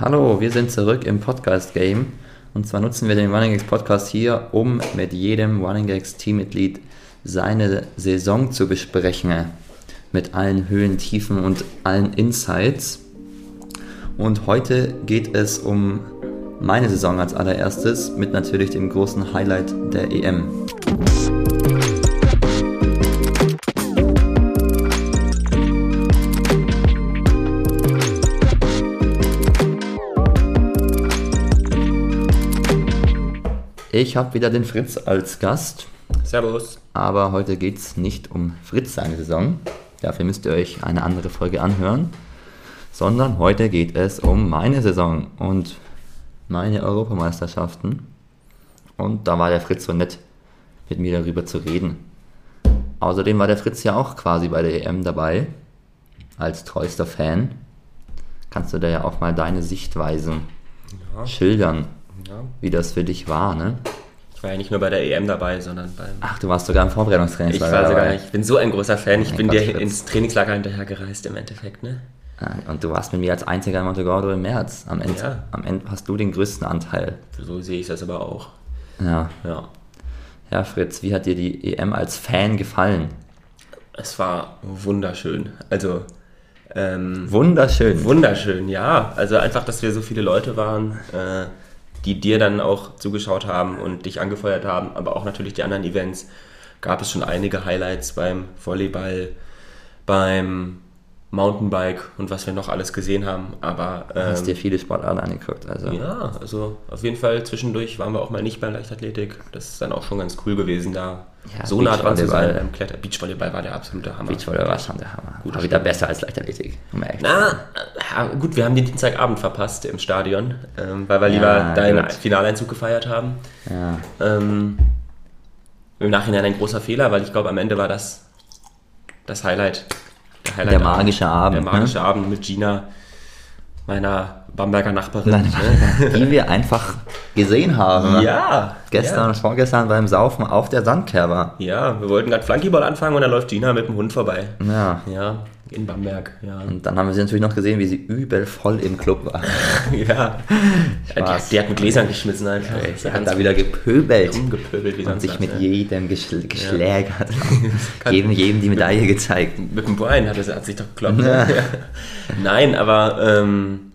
Hallo, wir sind zurück im Podcast Game. Und zwar nutzen wir den Running Gags Podcast hier, um mit jedem Running Gags Teammitglied seine Saison zu besprechen. Mit allen Höhen, Tiefen und allen Insights. Und heute geht es um meine Saison als allererstes, mit natürlich dem großen Highlight der EM. Ich habe wieder den Fritz als Gast. Servus. Aber heute geht es nicht um Fritz seine Saison. Dafür müsst ihr euch eine andere Folge anhören. Sondern heute geht es um meine Saison und meine Europameisterschaften. Und da war der Fritz so nett, mit mir darüber zu reden. Außerdem war der Fritz ja auch quasi bei der EM dabei. Als treuster Fan. Kannst du da ja auch mal deine Sichtweisen ja. schildern? Ja. wie das für dich war, ne? Ich war ja nicht nur bei der EM dabei, sondern beim. Ach, du warst sogar im Vorbereitungstrainingslager. Ich war sogar, ich bin so ein großer Fan. Ich bin Gott, dir ins Trainingslager hinterher gereist im Endeffekt, ne? Ja, und du warst mit mir als einziger in Montegordo im März. Am Ende, ja. am Ende hast du den größten Anteil. So sehe ich das aber auch. Ja. Ja. Ja, Fritz, wie hat dir die EM als Fan gefallen? Es war wunderschön. Also. Ähm, wunderschön. Wunderschön, ja. Also einfach, dass wir so viele Leute waren. Äh, die dir dann auch zugeschaut haben und dich angefeuert haben, aber auch natürlich die anderen Events, gab es schon einige Highlights beim Volleyball, beim Mountainbike und was wir noch alles gesehen haben. Aber ähm, hast dir viele Sportarten angeguckt, also ja, also auf jeden Fall zwischendurch waren wir auch mal nicht bei Leichtathletik. Das ist dann auch schon ganz cool gewesen, da ja, so nah dran zu sein. Beim Kletter Beachvolleyball war der absolute Hammer. Beachvolleyball war schon der Hammer. Gut, war wieder besser als Leichtathletik. Um Na, gut, wir haben den Dienstagabend verpasst im Stadion, ähm, weil wir lieber ja, deinen gut. Finaleinzug gefeiert haben. Ja. Ähm, Im Nachhinein ein großer Fehler, weil ich glaube, am Ende war das das Highlight der, der magische Abend. Der magische ne? Abend mit Gina, meiner Bamberger Nachbarin. Nein, ne? Die wir einfach gesehen haben. Ja. Gestern ja. und vorgestern beim Saufen auf der Sandkerber. Ja, wir wollten gerade Flunkyball anfangen und dann läuft Gina mit dem Hund vorbei. Ja. Ja, in Bamberg, ja. Und dann haben wir sie natürlich noch gesehen, wie sie übel voll im Club war. ja. Die, die, hat mit Gläsern geschmissen einfach. Okay. Sie hat da wieder gepöbelt. Rumgepöbelt, wie und sich mit ja. jedem geschl geschlägert. Ja. jedem, jedem die Medaille gezeigt. Mit dem Brian hat, es, hat sich doch gekloppt. Ja. Nein, aber ähm,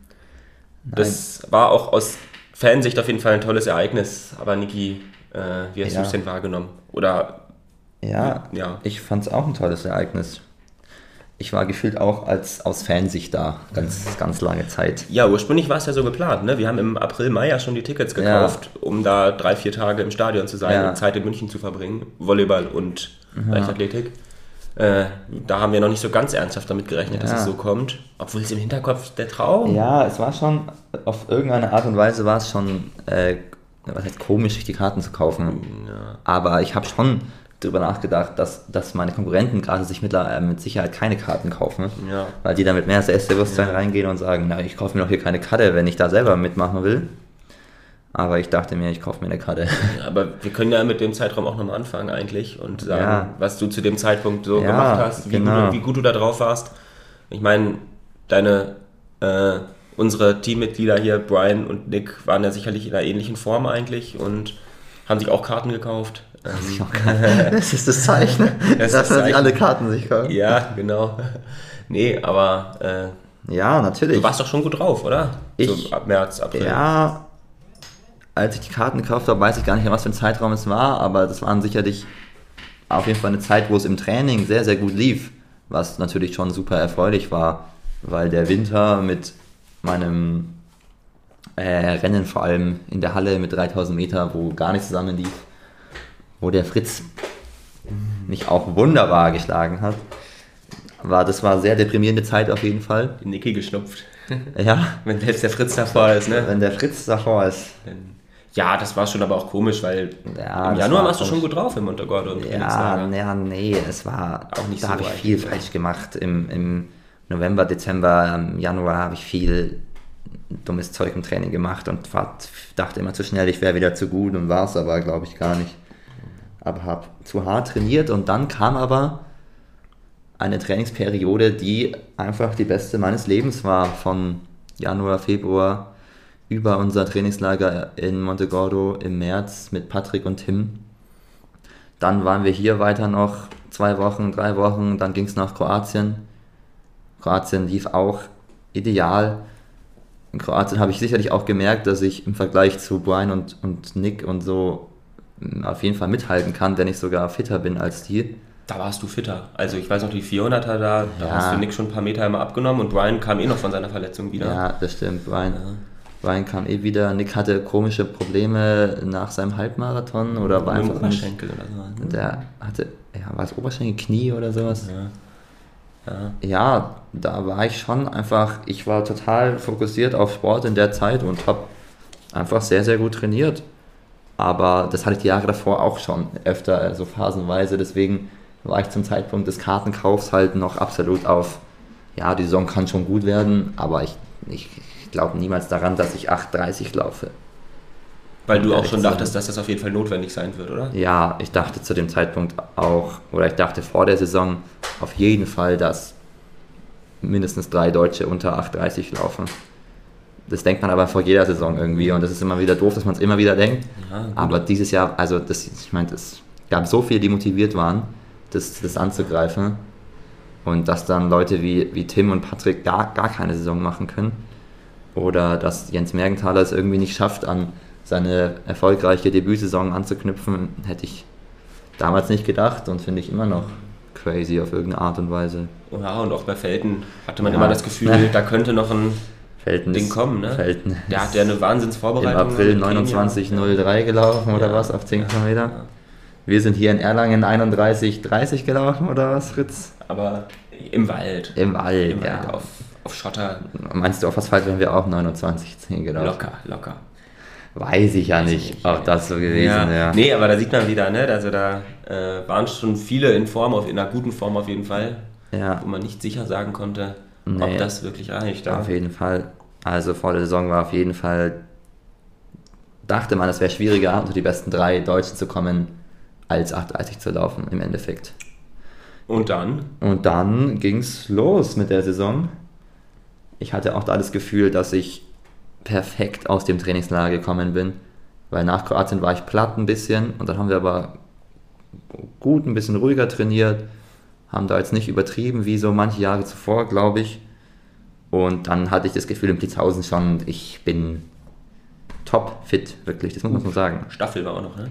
Nein. das war auch aus Fansicht auf jeden Fall ein tolles Ereignis. Aber Niki, äh, wie hast du es denn wahrgenommen? Oder ja, ja. ich fand es auch ein tolles Ereignis ich war gefühlt auch als aus Fansicht da, ganz, ganz lange Zeit. Ja, ursprünglich war es ja so geplant. Ne? Wir haben im April, Mai ja schon die Tickets gekauft, ja. um da drei, vier Tage im Stadion zu sein ja. und Zeit in München zu verbringen. Volleyball und ja. Leichtathletik. Äh, da haben wir noch nicht so ganz ernsthaft damit gerechnet, dass es so kommt. Obwohl es im Hinterkopf der Traum. Ja, es war schon, auf irgendeine Art und Weise war es schon, äh, was heißt komisch, sich die Karten zu kaufen. Aber ich habe schon darüber nachgedacht, dass, dass meine Konkurrenten gerade sich mittlerweile äh, mit Sicherheit keine Karten kaufen, ja. weil die damit mehr Selbstbewusstsein ja. reingehen und sagen, na, ich kaufe mir doch hier keine Karte, wenn ich da selber mitmachen will. Aber ich dachte mir, ich kaufe mir eine Karte. Ja, aber wir können ja mit dem Zeitraum auch nochmal anfangen eigentlich und sagen, ja. was du zu dem Zeitpunkt so gemacht hast, wie, genau. gut, wie, gut, du da drauf warst. Ich meine, deine, äh, unsere Teammitglieder hier, Brian und Nick, waren ja sicherlich in einer ähnlichen Form eigentlich und haben sich auch Karten gekauft. Ähm, das ist das Zeichen, das dass man sich alle Karten sich kauft. Ja, genau. Nee, aber äh, ja, natürlich. Du warst doch schon gut drauf, oder? Ich, so ab März, April. Ja, als ich die Karten gekauft habe, weiß ich gar nicht mehr, was für ein Zeitraum es war, aber das waren sicherlich auf jeden Fall eine Zeit, wo es im Training sehr, sehr gut lief, was natürlich schon super erfreulich war, weil der Winter mit meinem äh, Rennen vor allem in der Halle mit 3000 Meter, wo gar nichts zusammen lief, wo der Fritz mich auch wunderbar geschlagen hat. War, das war sehr deprimierende Zeit auf jeden Fall. Die Niki geschnupft. Ja. Wenn selbst der Fritz davor ist, ne? Wenn der Fritz davor ist. Ja, das war schon aber auch komisch, weil ja, im Januar war warst du schon gut drauf im Untergordo. Ja, ja, nee, es war, auch nicht da so habe ich viel falsch gemacht. Im, Im November, Dezember, im Januar habe ich viel dummes Zeug im Training gemacht und dachte immer zu schnell, ich wäre wieder zu gut und war es aber, glaube ich, gar nicht aber habe zu hart trainiert und dann kam aber eine Trainingsperiode, die einfach die beste meines Lebens war, von Januar, Februar über unser Trainingslager in Montegordo im März mit Patrick und Tim. Dann waren wir hier weiter noch zwei Wochen, drei Wochen, dann ging es nach Kroatien. Kroatien lief auch ideal. In Kroatien habe ich sicherlich auch gemerkt, dass ich im Vergleich zu Brian und, und Nick und so auf jeden Fall mithalten kann, wenn ich sogar fitter bin als die. Da warst du fitter. Also ich weiß noch, die 400er da, da ja. hast du Nick schon ein paar Meter immer abgenommen und Brian kam eh noch von seiner Verletzung wieder. Ja, das stimmt. Brian, ja. Brian kam eh wieder. Nick hatte komische Probleme nach seinem Halbmarathon oder war einfach Oberschenkel oder so. Ne? Der hatte, ja, war es Oberschenkel, Knie oder sowas? Ja. ja. Ja, da war ich schon einfach, ich war total fokussiert auf Sport in der Zeit und habe einfach sehr, sehr gut trainiert. Aber das hatte ich die Jahre davor auch schon öfter, so also phasenweise. Deswegen war ich zum Zeitpunkt des Kartenkaufs halt noch absolut auf, ja, die Saison kann schon gut werden, aber ich, ich glaube niemals daran, dass ich 8,30 laufe. Weil du auch schon dachtest, dass das auf jeden Fall notwendig sein wird, oder? Ja, ich dachte zu dem Zeitpunkt auch, oder ich dachte vor der Saison auf jeden Fall, dass mindestens drei Deutsche unter 8,30 laufen. Das denkt man aber vor jeder Saison irgendwie und das ist immer wieder doof, dass man es immer wieder denkt. Ja, aber dieses Jahr, also das, ich meine, es gab so viele, die motiviert waren das, das anzugreifen. Und dass dann Leute wie, wie Tim und Patrick gar, gar keine Saison machen können. Oder dass Jens Mergenthaler es irgendwie nicht schafft, an seine erfolgreiche Debütsaison anzuknüpfen, hätte ich damals nicht gedacht und finde ich immer noch crazy auf irgendeine Art und Weise. Ja, und auch bei Felten hatte man ja. immer das Gefühl, da könnte noch ein Felten Ding kommen. Ne? Felten Der hat ja eine Wahnsinnsvorbereitung. Im April 29.03 gelaufen oder ja. was auf 10 ja. Kilometer. Wir sind hier in Erlangen 31,30 gelaufen oder was, Fritz? Aber im Wald. Im Wald, Im ja. Wald auf, auf Schotter. Meinst du auf Asphalt wären wir auch 29,10 gelaufen? Locker, locker. Weiß ich ja Weiß nicht, nicht, ob das so gewesen ja. ja. Nee, aber da sieht man wieder, ne? Also da äh, waren schon viele in Form, auf, in einer guten Form auf jeden Fall. Ja. Wo man nicht sicher sagen konnte, nee, ob das wirklich reicht. Auf jeden Fall. Also vor der Saison war auf jeden Fall, dachte man, es wäre schwieriger, unter die besten drei Deutschen zu kommen als 8,30 zu laufen im Endeffekt. Und dann? Und dann ging es los mit der Saison. Ich hatte auch da das Gefühl, dass ich perfekt aus dem Trainingslager gekommen bin, weil nach Kroatien war ich platt ein bisschen und dann haben wir aber gut ein bisschen ruhiger trainiert, haben da jetzt nicht übertrieben wie so manche Jahre zuvor, glaube ich. Und dann hatte ich das Gefühl in Blitzhausen schon, ich bin top fit, wirklich, das muss man so sagen. Staffel war auch noch, ne?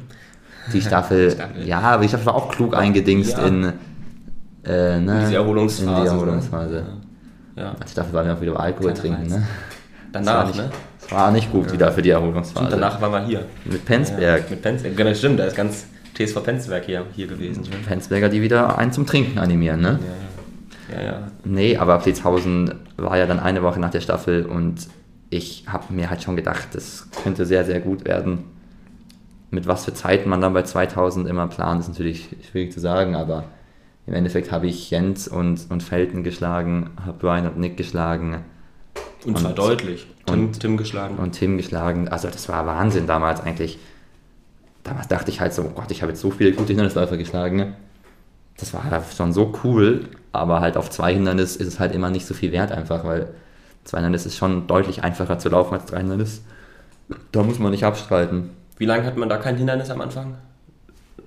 Die Staffel, Staffel. ja, aber die Staffel war auch klug eingedingst ja. in, äh, ne, in die Erholungsphase. In die Erholungsphase. Ja. ja. Die Staffel war wir auch wieder Alkohol Keine trinken, ne? Danach, das ne? Das war nicht gut wieder für die Erholungsphase. Und danach waren wir hier. Mit Penzberg. Mit Penzberg, genau, stimmt, da ist ganz TSV Penzberg hier, hier gewesen. Penzberger, die wieder einen zum Trinken animieren, ne? Ja, ja. ja. Nee, aber Blitzhausen war ja dann eine Woche nach der Staffel und ich habe mir halt schon gedacht, das könnte sehr, sehr gut werden mit was für Zeiten man dann bei 2000 immer plant, ist natürlich schwierig zu sagen, aber im Endeffekt habe ich Jens und, und Felten geschlagen, habe Brian und Nick geschlagen. Und zwar und, deutlich. Tim, und, Tim geschlagen. Und Tim geschlagen. Also das war Wahnsinn damals eigentlich. Damals dachte ich halt so, oh Gott, ich habe jetzt so viele gute Hindernisläufer geschlagen. Das war schon so cool, aber halt auf zwei Hindernis ist es halt immer nicht so viel wert einfach, weil zwei Hindernis ist schon deutlich einfacher zu laufen als drei Hindernis. Da muss man nicht abstreiten. Wie lange hat man da kein Hindernis am Anfang?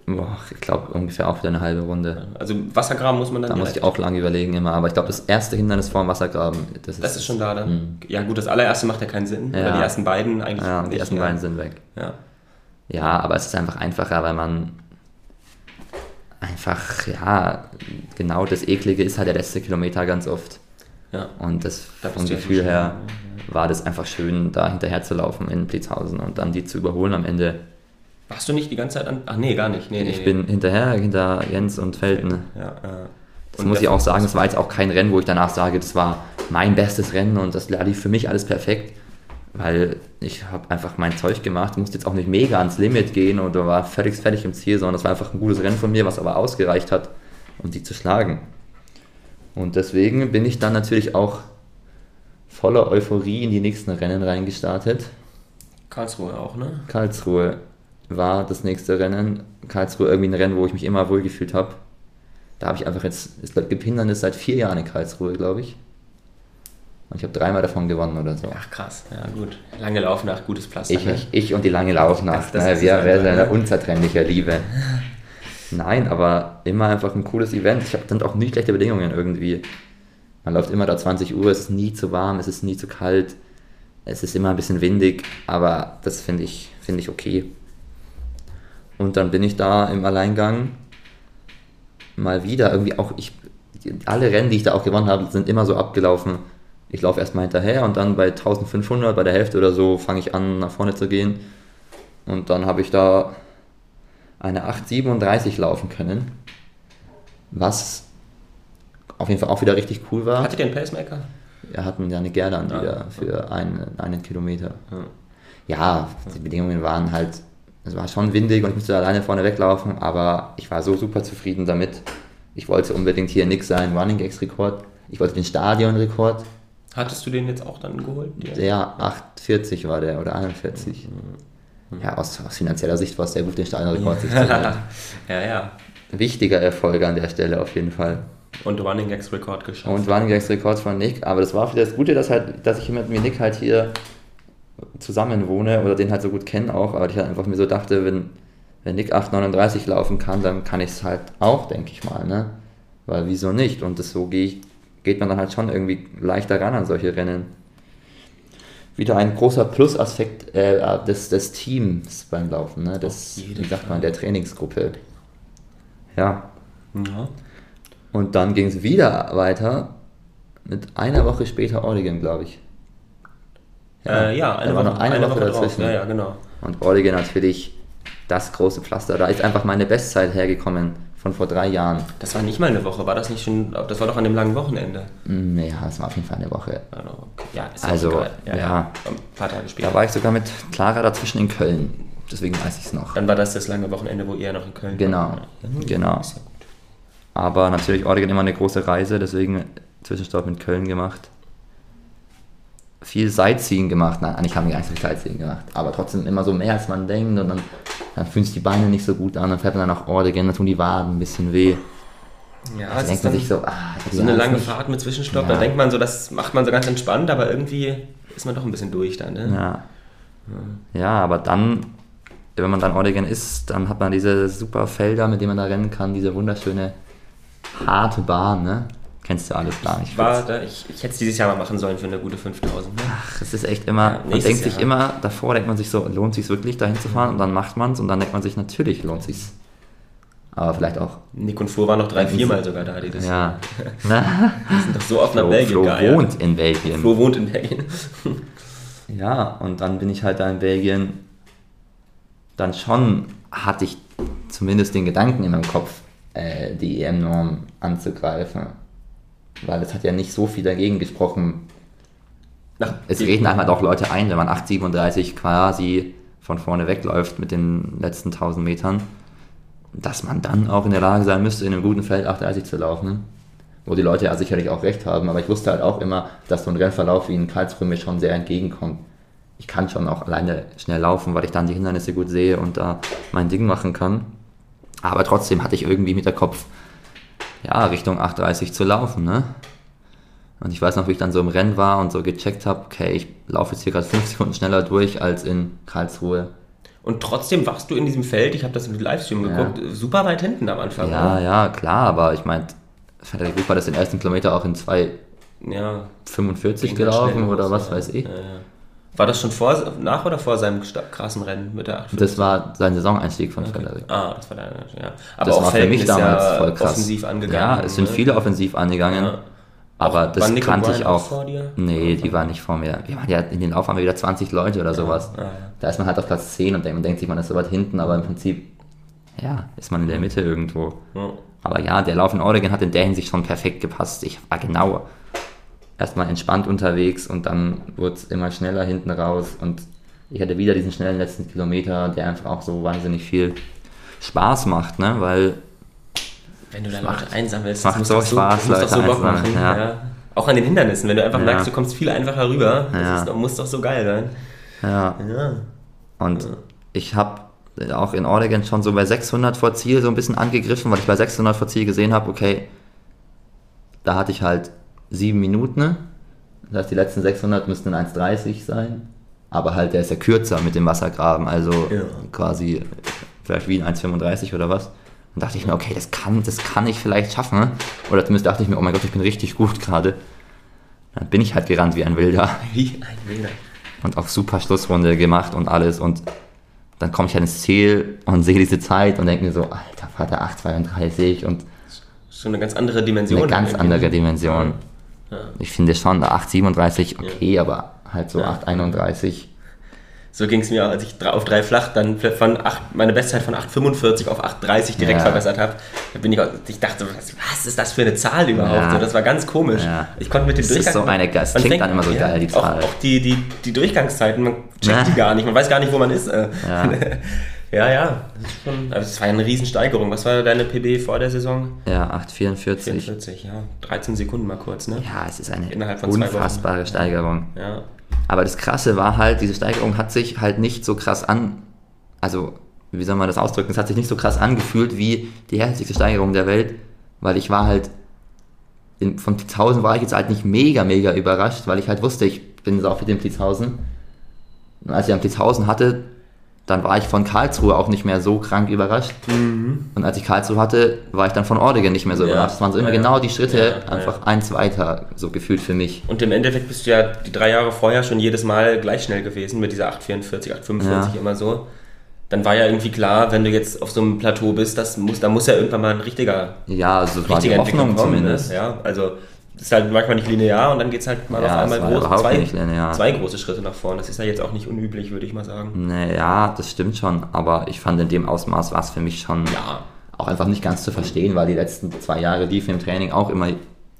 Boah, ich glaube ungefähr auch wieder eine halbe Runde. Also Wassergraben muss man dann. Da muss ich auch lange überlegen immer, aber ich glaube, das erste Hindernis vor dem Wassergraben, das ist. Das ist schon da, dann. Mhm. Ja, gut, das allererste macht ja keinen Sinn, ja. weil die ersten beiden eigentlich. Ja, die ersten ja. beiden sind weg. Ja. Ja, aber es ist einfach einfacher, weil man einfach, ja, genau das Eklige ist halt der letzte Kilometer ganz oft. Ja. Und das da vom Gefühl her war das einfach schön, da hinterher zu laufen in Blitzhausen und dann die zu überholen am Ende. Warst du nicht die ganze Zeit an. Ach nee, gar nicht. Nee, ich nee, bin nee. hinterher, hinter Jens und Felten. Ja, äh, das muss ich auch sagen, das war jetzt auch kein Rennen, wo ich danach sage, das war mein bestes Rennen und das lief für mich alles perfekt, weil ich habe einfach mein Zeug gemacht, musste jetzt auch nicht mega ans Limit gehen oder war völlig fertig im Ziel, sondern das war einfach ein gutes Rennen von mir, was aber ausgereicht hat, um die zu schlagen. Und deswegen bin ich dann natürlich auch voller Euphorie in die nächsten Rennen reingestartet. Karlsruhe auch, ne? Karlsruhe war das nächste Rennen. Karlsruhe irgendwie ein Rennen, wo ich mich immer wohl gefühlt habe. Da habe ich einfach jetzt, es gibt Hindernis seit vier Jahren in Karlsruhe, glaube ich. Und ich habe dreimal davon gewonnen oder so. Ach krass, ja gut. Lange Laufnacht, gutes Pflaster. Ich, ne? ich, und die lange Laufnacht. Das, das ne? Wir, wir sind eine unzertrennliche Liebe. Nein, aber immer einfach ein cooles Event. Ich habe dann auch nie schlechte Bedingungen irgendwie. Man läuft immer da 20 Uhr, es ist nie zu warm, es ist nie zu kalt, es ist immer ein bisschen windig, aber das finde ich, find ich okay. Und dann bin ich da im Alleingang mal wieder irgendwie auch, ich, alle Rennen, die ich da auch gewonnen habe, sind immer so abgelaufen. Ich laufe erstmal hinterher und dann bei 1500, bei der Hälfte oder so, fange ich an, nach vorne zu gehen. Und dann habe ich da eine 8,37 laufen können, was auf jeden Fall auch wieder richtig cool war. Hattet ihr einen Pacemaker? Wir hatten ja eine Gerdan ah, wieder für einen, einen Kilometer. Ah. Ja, die Bedingungen waren halt, es war schon windig und ich musste alleine vorne weglaufen, aber ich war so super zufrieden damit. Ich wollte unbedingt hier nix sein, Running Gags Rekord. Ich wollte den Stadionrekord. Hattest du den jetzt auch dann geholt? Der 8,40 war der oder 41. Mhm. Ja, aus, aus, finanzieller Sicht war es sehr gut, den Stadionrekord sich zu halten. ja, ja. Wichtiger Erfolg an der Stelle auf jeden Fall. Und Running Gags Rekord geschafft. Und Running Gags Rekord von Nick. Aber das war wieder das Gute, dass, halt, dass ich mit mir Nick halt hier zusammen wohne oder den halt so gut kenne auch. Aber ich halt einfach mir so dachte, wenn, wenn Nick 8,39 laufen kann, dann kann ich es halt auch, denke ich mal. Ne? Weil wieso nicht? Und das so ich, geht man dann halt schon irgendwie leichter ran an solche Rennen. Wieder ein großer Plusaspekt äh, des, des Teams beim Laufen, ne? des, wie sagt man, der Trainingsgruppe. Ja. ja. Und dann ging es wieder weiter mit einer Woche später Oregon, glaube ich. Ja, äh, ja eine war noch eine, eine Woche, Woche dazwischen. Ja, ja, genau. Und Oregon natürlich das große Pflaster. Da ist einfach meine Bestzeit hergekommen von vor drei Jahren. Das war nicht mal eine Woche, war das nicht schon, das war doch an dem langen Wochenende. Mm, ja, das war auf jeden Fall eine Woche. Also, ja, ist also, ja, ja, Ein paar Tage später. Da war ich sogar mit Clara dazwischen in Köln. Deswegen weiß ich es noch. Dann war das das lange Wochenende, wo ihr noch in Köln genau, war. Genau, genau. Aber natürlich Oregon immer eine große Reise, deswegen Zwischenstopp in Köln gemacht. Viel Sightseeing gemacht. Nein, eigentlich haben wir gar nicht so viel Sightseeing gemacht. Aber trotzdem immer so mehr als man denkt und dann, dann fühlen sich die Beine nicht so gut an. Dann fährt man dann nach Oregon, dann tun die Waden ein bisschen weh. Ja, also denkt man sich so, ah, so eine lange nicht. Fahrt mit Zwischenstopp, ja. da denkt man so, das macht man so ganz entspannt, aber irgendwie ist man doch ein bisschen durch dann. Ne? Ja. ja, aber dann, wenn man dann Oregon ist, dann hat man diese super Felder, mit denen man da rennen kann, diese wunderschöne harte Bahn, ne? Kennst du alles gar nicht. War da, ich, ich hätte es dieses Jahr mal machen sollen für eine gute 5000. Ne? Ach, es ist echt immer, ja, man denkt sich immer, davor denkt man sich so, lohnt sich wirklich dahin zu fahren und dann macht man es und dann denkt man sich, natürlich lohnt sich's. Aber vielleicht auch. Nick und Flo waren noch drei, viermal sogar da, die das. Ja. die sind doch so oft nach Belgien Flo geeiert. wohnt in Belgien. Flo wohnt in Belgien. ja, und dann bin ich halt da in Belgien. Dann schon hatte ich zumindest den Gedanken in meinem Kopf, äh, die EM-Norm anzugreifen. Weil es hat ja nicht so viel dagegen gesprochen. Ach, es reden einmal doch Leute ein, wenn man 8,37 quasi von vorne wegläuft mit den letzten 1000 Metern, dass man dann auch in der Lage sein müsste, in einem guten Feld 8,30 zu laufen. Wo die Leute ja sicherlich auch recht haben, aber ich wusste halt auch immer, dass so ein Rennverlauf wie in Karlsruhe mir schon sehr entgegenkommt. Ich kann schon auch alleine schnell laufen, weil ich dann die Hindernisse gut sehe und da mein Ding machen kann. Aber trotzdem hatte ich irgendwie mit der Kopf, ja, Richtung 8,30 zu laufen, ne? Und ich weiß noch, wie ich dann so im Rennen war und so gecheckt habe, okay, ich laufe jetzt hier gerade 5 Sekunden schneller durch als in Karlsruhe. Und trotzdem warst du in diesem Feld, ich habe das im Livestream ja. geguckt, super weit hinten am Anfang. Ja, oder? ja, klar, aber ich meine, Frederik Rupp war das den ersten Kilometer auch in 2,45 ja, gelaufen oder was weiß ich. Ja, ja. War das schon vor, nach oder vor seinem krassen Rennen mit der 850? Das war sein Saisoneinstieg von okay. Frederik. Ah, das war der, ja. Aber das auch war für mich damals ja voll krass. offensiv angegangen. Ja, es sind ne? viele offensiv angegangen. Ja. Aber auch, das kannte ich auch. Vor dir? Nee, die waren nicht vor mir. Wir waren ja in den Lauf haben wir wieder 20 Leute oder sowas. Ja, da ist man halt auf Platz 10 und man denkt sich, man ist so weit hinten, aber im Prinzip, ja, ist man in der Mitte irgendwo. Aber ja, der Lauf in Oregon hat in der Hinsicht schon perfekt gepasst. Ich war genau erstmal entspannt unterwegs und dann wurde es immer schneller hinten raus und ich hatte wieder diesen schnellen letzten Kilometer, der einfach auch so wahnsinnig viel Spaß macht, ne? Weil wenn du dann Leute einsammelst, macht so Spaß, so, Leute so Bock machen. Ja. Ja. Auch an den Hindernissen, wenn du einfach ja. merkst, du kommst viel einfacher rüber, das ist, muss doch so geil sein. Ja. Und ich habe auch in Oregon schon so bei 600 vor Ziel so ein bisschen angegriffen, weil ich bei 600 vor Ziel gesehen habe, okay, da hatte ich halt sieben Minuten. Das heißt, die letzten 600 müssten 1,30 sein. Aber halt, der ist ja kürzer mit dem Wassergraben. Also ja. quasi vielleicht wie ein 1,35 oder was. Und dachte ich mir, okay, das kann, das kann ich vielleicht schaffen. Oder zumindest dachte ich mir, oh mein Gott, ich bin richtig gut gerade. Dann bin ich halt gerannt wie ein Wilder. Wie ein Wilder. Und auch super Schlussrunde gemacht und alles. Und dann komme ich halt ins Ziel und sehe diese Zeit und denke mir so, alter Vater, 8,32 und. So eine ganz andere Dimension. Eine ganz andere ne? Dimension. Ja. Ich finde schon 8,37 okay, ja. aber halt so ja. 8,31 so ging es mir, als ich auf drei flach dann von 8, meine Bestzeit von 8,45 auf 8,30 direkt verbessert habe. Da bin ich, ich dachte, was ist das für eine Zahl überhaupt? Ja. das war ganz komisch. Ich konnte mit dem Durchgang. Das ist so eine, das klingt denkt, dann immer so geil, die Zahl. Auch, auch, die, die, die Durchgangszeiten, man checkt die gar nicht, man weiß gar nicht, wo man ist. Ja. Ja. Das, ist schon, also das war eine Riesensteigerung. Was war deine PB vor der Saison? Ja, 8,44. 44, ja. 13 Sekunden mal kurz, ne? Ja, es ist eine unfassbare Steigerung. Ja. Aber das Krasse war halt, diese Steigerung hat sich halt nicht so krass an, also wie soll man das ausdrücken, es hat sich nicht so krass angefühlt wie die heftigste Steigerung der Welt, weil ich war halt, in, von Plitzhausen war ich jetzt halt nicht mega, mega überrascht, weil ich halt wusste, ich bin so für den Plitzhausen. Und als ich am Plitzhausen hatte, dann war ich von Karlsruhe auch nicht mehr so krank überrascht. Mhm. Und als ich Karlsruhe hatte, war ich dann von Ordigen nicht mehr so ja. überrascht. Es waren so immer ja, genau die Schritte, ja, einfach eins weiter, so gefühlt für mich. Und im Endeffekt bist du ja die drei Jahre vorher schon jedes Mal gleich schnell gewesen mit dieser 844, 845 immer so. Dann war ja irgendwie klar, wenn du jetzt auf so einem Plateau bist, das muss, da muss ja irgendwann mal ein richtiger, ja, also war die Hoffnung kommen, ne? zumindest. Ne? Ja, also ist halt manchmal nicht linear und dann geht es halt mal ja, auf einmal groß, zwei, zwei, große Schritte nach vorne. Das ist ja jetzt auch nicht unüblich, würde ich mal sagen. Naja, das stimmt schon, aber ich fand in dem Ausmaß war es für mich schon ja. auch einfach nicht ganz zu verstehen, weil die letzten zwei Jahre liefen im Training auch immer,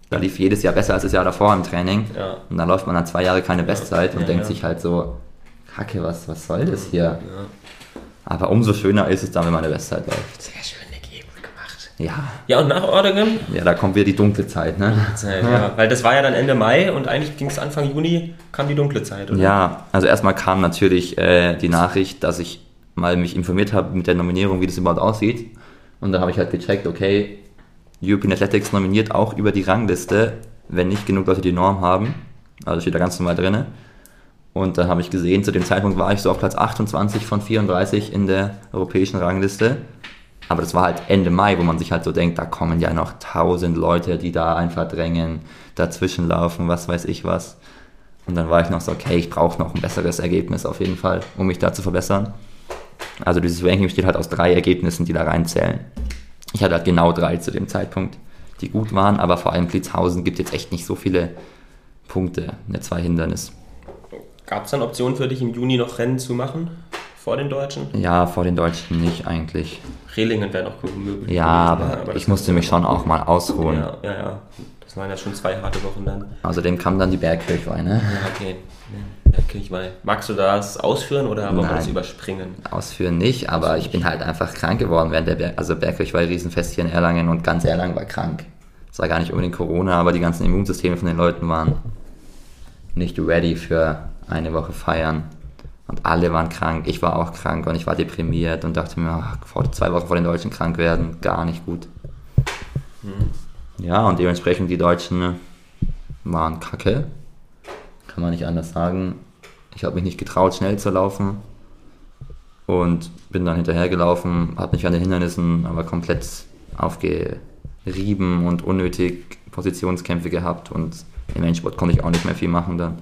da lief jedes Jahr besser als das Jahr davor im Training. Ja. Und dann läuft man dann zwei Jahre keine Bestzeit und denkt sich halt so, Kacke, was, was soll das hier? Aber umso schöner ist es dann, wenn man eine Bestzeit läuft. Sehr schön. Ja. Ja, und nach Ordingen? Ja, da kommt wieder die dunkle Zeit, ne? Zeit, ja. ja. Weil das war ja dann Ende Mai und eigentlich ging es Anfang Juni, kam die dunkle Zeit, oder? Ja, also erstmal kam natürlich äh, die Nachricht, dass ich mal mich informiert habe mit der Nominierung, wie das überhaupt aussieht. Und dann habe ich halt gecheckt, okay, European Athletics nominiert auch über die Rangliste, wenn nicht genug Leute die Norm haben. Also steht da ganz normal drin. Und dann habe ich gesehen, zu dem Zeitpunkt war ich so auf Platz 28 von 34 in der europäischen Rangliste. Aber das war halt Ende Mai, wo man sich halt so denkt, da kommen ja noch tausend Leute, die da einfach drängen, dazwischen laufen, was weiß ich was. Und dann war ich noch so, okay, ich brauche noch ein besseres Ergebnis auf jeden Fall, um mich da zu verbessern. Also dieses Ranking besteht halt aus drei Ergebnissen, die da reinzählen. Ich hatte halt genau drei zu dem Zeitpunkt, die gut waren, aber vor allem Blitzhausen gibt jetzt echt nicht so viele Punkte in der zwei Hindernis. Gab es dann Optionen für dich im Juni noch Rennen zu machen? Vor den Deutschen? Ja, vor den Deutschen nicht eigentlich. Relingen wäre noch möglich. Ja, aber, aber ich musste mich schon auch mal ausruhen. Ja, ja, ja. Das waren ja schon zwei harte Wochen dann. Außerdem kam dann die Bergkirchweih, ne? Ja, okay. Bergkirchweih. Magst du das ausführen oder wollen wir das überspringen? Ausführen nicht, aber ich bin halt einfach krank geworden während der Berg also Bergkirchweih Riesenfest hier in Erlangen und ganz Erlangen war krank. Es war gar nicht unbedingt Corona, aber die ganzen Immunsysteme von den Leuten waren nicht ready für eine Woche feiern. Und alle waren krank, ich war auch krank und ich war deprimiert und dachte mir, ach, vor zwei Wochen vor den Deutschen krank werden, gar nicht gut. Mhm. Ja, und dementsprechend die Deutschen waren kacke. Kann man nicht anders sagen. Ich habe mich nicht getraut, schnell zu laufen. Und bin dann hinterhergelaufen, habe mich an den Hindernissen aber komplett aufgerieben und unnötig Positionskämpfe gehabt. Und im Endsport konnte ich auch nicht mehr viel machen dann.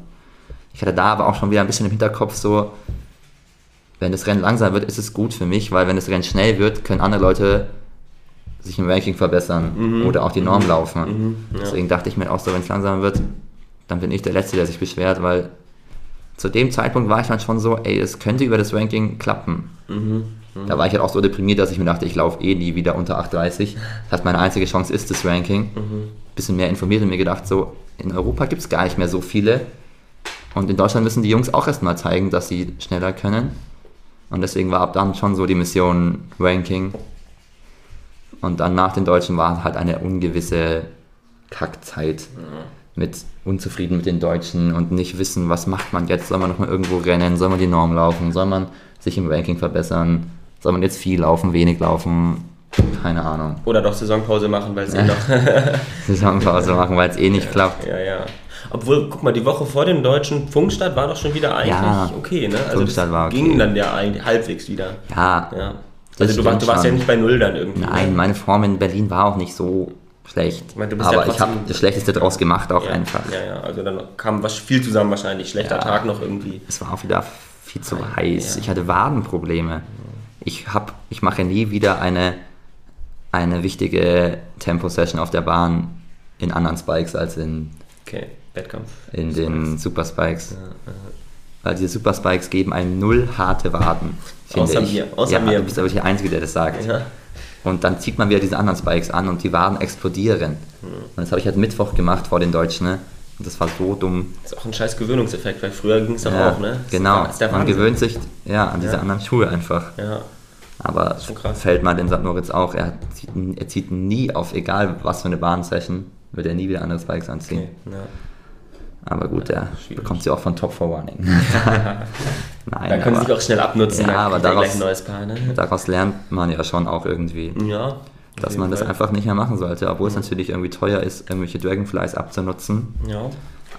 Ich hatte da aber auch schon wieder ein bisschen im Hinterkopf so, wenn das Rennen langsam wird, ist es gut für mich, weil wenn das Rennen schnell wird, können andere Leute sich im Ranking verbessern mhm. oder auch die Norm mhm. laufen. Mhm. Ja. Deswegen dachte ich mir auch so, wenn es langsam wird, dann bin ich der Letzte, der sich beschwert, weil zu dem Zeitpunkt war ich dann schon so, ey, es könnte über das Ranking klappen. Mhm. Mhm. Da war ich halt auch so deprimiert, dass ich mir dachte, ich laufe eh nie wieder unter 8,30. Das heißt, meine einzige Chance ist das Ranking. Mhm. Bisschen mehr informiert und mir gedacht, so, in Europa gibt es gar nicht mehr so viele, und in Deutschland müssen die Jungs auch erstmal zeigen, dass sie schneller können. Und deswegen war ab dann schon so die Mission Ranking. Und dann nach den Deutschen war halt eine ungewisse Kackzeit. Ja. Mit unzufrieden mit den Deutschen und nicht wissen, was macht man jetzt? Soll man noch mal irgendwo rennen? Soll man die Norm laufen? Soll man sich im Ranking verbessern? Soll man jetzt viel laufen, wenig laufen? Keine Ahnung. Oder doch Saisonpause machen, weil es eh noch. Saisonpause machen, weil es eh nicht ja, klappt. Ja, ja. Obwohl, guck mal, die Woche vor dem deutschen Funkstart war doch schon wieder eigentlich ja, okay, ne? Also Funkstart war okay. ging dann ja eigentlich halbwegs wieder. Ja. ja. Also du, war, du warst ja nicht bei Null dann irgendwie. Nein, ne? meine Form in Berlin war auch nicht so schlecht. Ich meine, aber ja ich habe das Schlechteste draus gemacht auch ja, einfach. Ja, ja, also dann kam was viel zusammen wahrscheinlich. Schlechter Tag noch irgendwie. Es war auch wieder viel zu heiß. Ich hatte Wadenprobleme. Ich, ich mache nie wieder eine, eine wichtige Tempo-Session auf der Bahn in anderen Spikes als in, okay. Wettkampf. in den Super Spikes. Weil diese Super Spikes geben einem null harte Waden. Außer ich. mir. Außer ja, mir. Du bist aber der Einzige, der das sagt. Und dann zieht man wieder diese anderen Spikes an und die Waden explodieren. Mhm. Und das habe ich halt Mittwoch gemacht vor den Deutschen. Ne? Und das war so dumm. Das ist auch ein scheiß Gewöhnungseffekt, weil früher ging es ja, auch, ne? Das genau, man gewöhnt sich ja, an diese ja. anderen Schuhe einfach. Ja. Aber fällt mal den St. Moritz auch, er zieht, er zieht nie auf, egal was für eine Bahnsession, wird er nie wieder andere Spikes anziehen. Okay, ja. Aber gut, er bekommt sie auch von Top for Warning. Nein, da können sie sich auch schnell abnutzen. Ja, aber daraus, Paar, ne? daraus, lernt man ja schon auch irgendwie. Ja. Dass man Fall. das einfach nicht mehr machen sollte, obwohl ja. es natürlich irgendwie teuer ist, irgendwelche Dragonflies abzunutzen. Ja.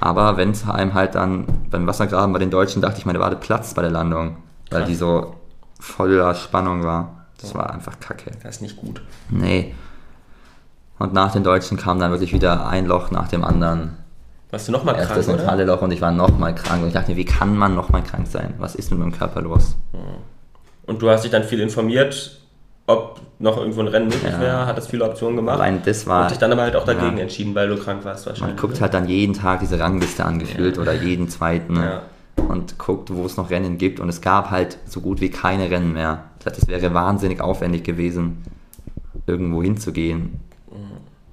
Aber wenn es einem halt dann beim Wassergraben bei den Deutschen dachte ich, meine Wade platzt bei der Landung, weil Krass. die so voller Spannung war. Das ja. war einfach kacke. Das ist nicht gut. Nee. Und nach den Deutschen kam dann wirklich wieder ein Loch nach dem anderen. Warst du nochmal krank, das mentale Loch und ich war nochmal krank. Und ich dachte mir, wie kann man nochmal krank sein? Was ist mit meinem Körper los? Und du hast dich dann viel informiert, ob noch irgendwo ein Rennen möglich ja. wäre, hat das viele Optionen gemacht. Allein das war. Und dich dann aber halt auch dagegen ja. entschieden, weil du krank warst wahrscheinlich. Man guckt halt dann jeden Tag diese Rangliste angefühlt ja. oder jeden zweiten und guckt, wo es noch Rennen gibt. Und es gab halt so gut wie keine Rennen mehr. Das heißt, wäre wahnsinnig aufwendig gewesen, irgendwo hinzugehen.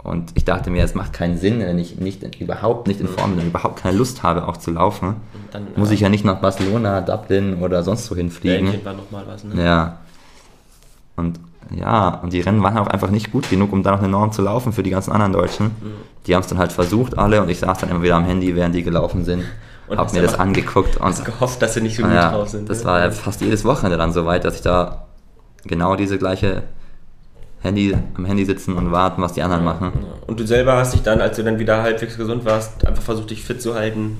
Und ich dachte mir, es macht keinen Sinn, wenn ich nicht, überhaupt nicht in mhm. Form bin und überhaupt keine Lust habe, auch zu laufen. Dann, muss ich ja nicht nach Barcelona, Dublin oder sonst wo hinfliegen. War noch mal was, ne? Ja. Und ja, und die Rennen waren auch einfach nicht gut genug, um da noch eine Norm zu laufen für die ganzen anderen Deutschen. Mhm. Die haben es dann halt versucht alle und ich saß dann immer wieder am Handy, während die gelaufen sind. Und hab mir das angeguckt und hast gehofft, dass sie nicht so gut ja, drauf sind. Das ja. war ja fast jedes Wochenende dann so weit, dass ich da genau diese gleiche Handy am Handy sitzen und warten, was die anderen ja, machen. Und du selber hast dich dann, als du dann wieder halbwegs gesund warst, einfach versucht, dich fit zu halten.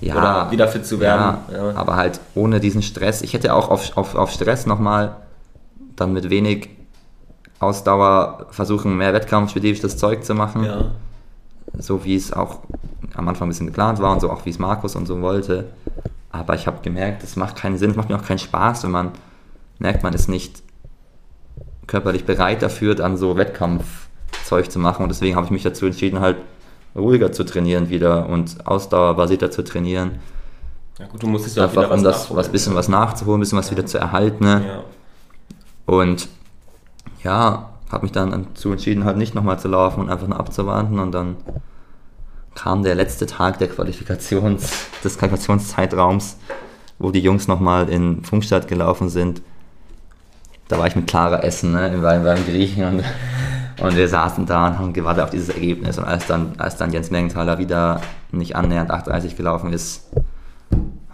Ja, oder wieder fit zu werden. Ja, aber halt ohne diesen Stress. Ich hätte auch auf, auf, auf Stress nochmal dann mit wenig Ausdauer versuchen, mehr wettkampfspezifisches Zeug zu machen. Ja. So wie es auch am Anfang ein bisschen geplant war und so auch wie es Markus und so wollte. Aber ich habe gemerkt, es macht keinen Sinn, es macht mir auch keinen Spaß, wenn man merkt, man ist nicht körperlich bereit dafür, dann so Wettkampfzeug zu machen. Und deswegen habe ich mich dazu entschieden, halt ruhiger zu trainieren wieder und ausdauerbasierter zu trainieren. Ja gut, du musstest ja Einfach, um das was bisschen was nachzuholen, ein bisschen was ja. wieder zu erhalten. Ne? Ja. Und ja, habe mich dann dazu entschieden, halt nicht nochmal zu laufen und einfach nur abzuwarten. Und dann kam der letzte Tag der Qualifikations, des Qualifikationszeitraums, wo die Jungs nochmal in Funkstadt gelaufen sind. Da war ich mit Clara essen, ne, beim, beim Griechen und, und wir saßen da und haben gewartet auf dieses Ergebnis. Und als dann, als dann Jens Mergenthaler wieder nicht annähernd 8,30 gelaufen ist,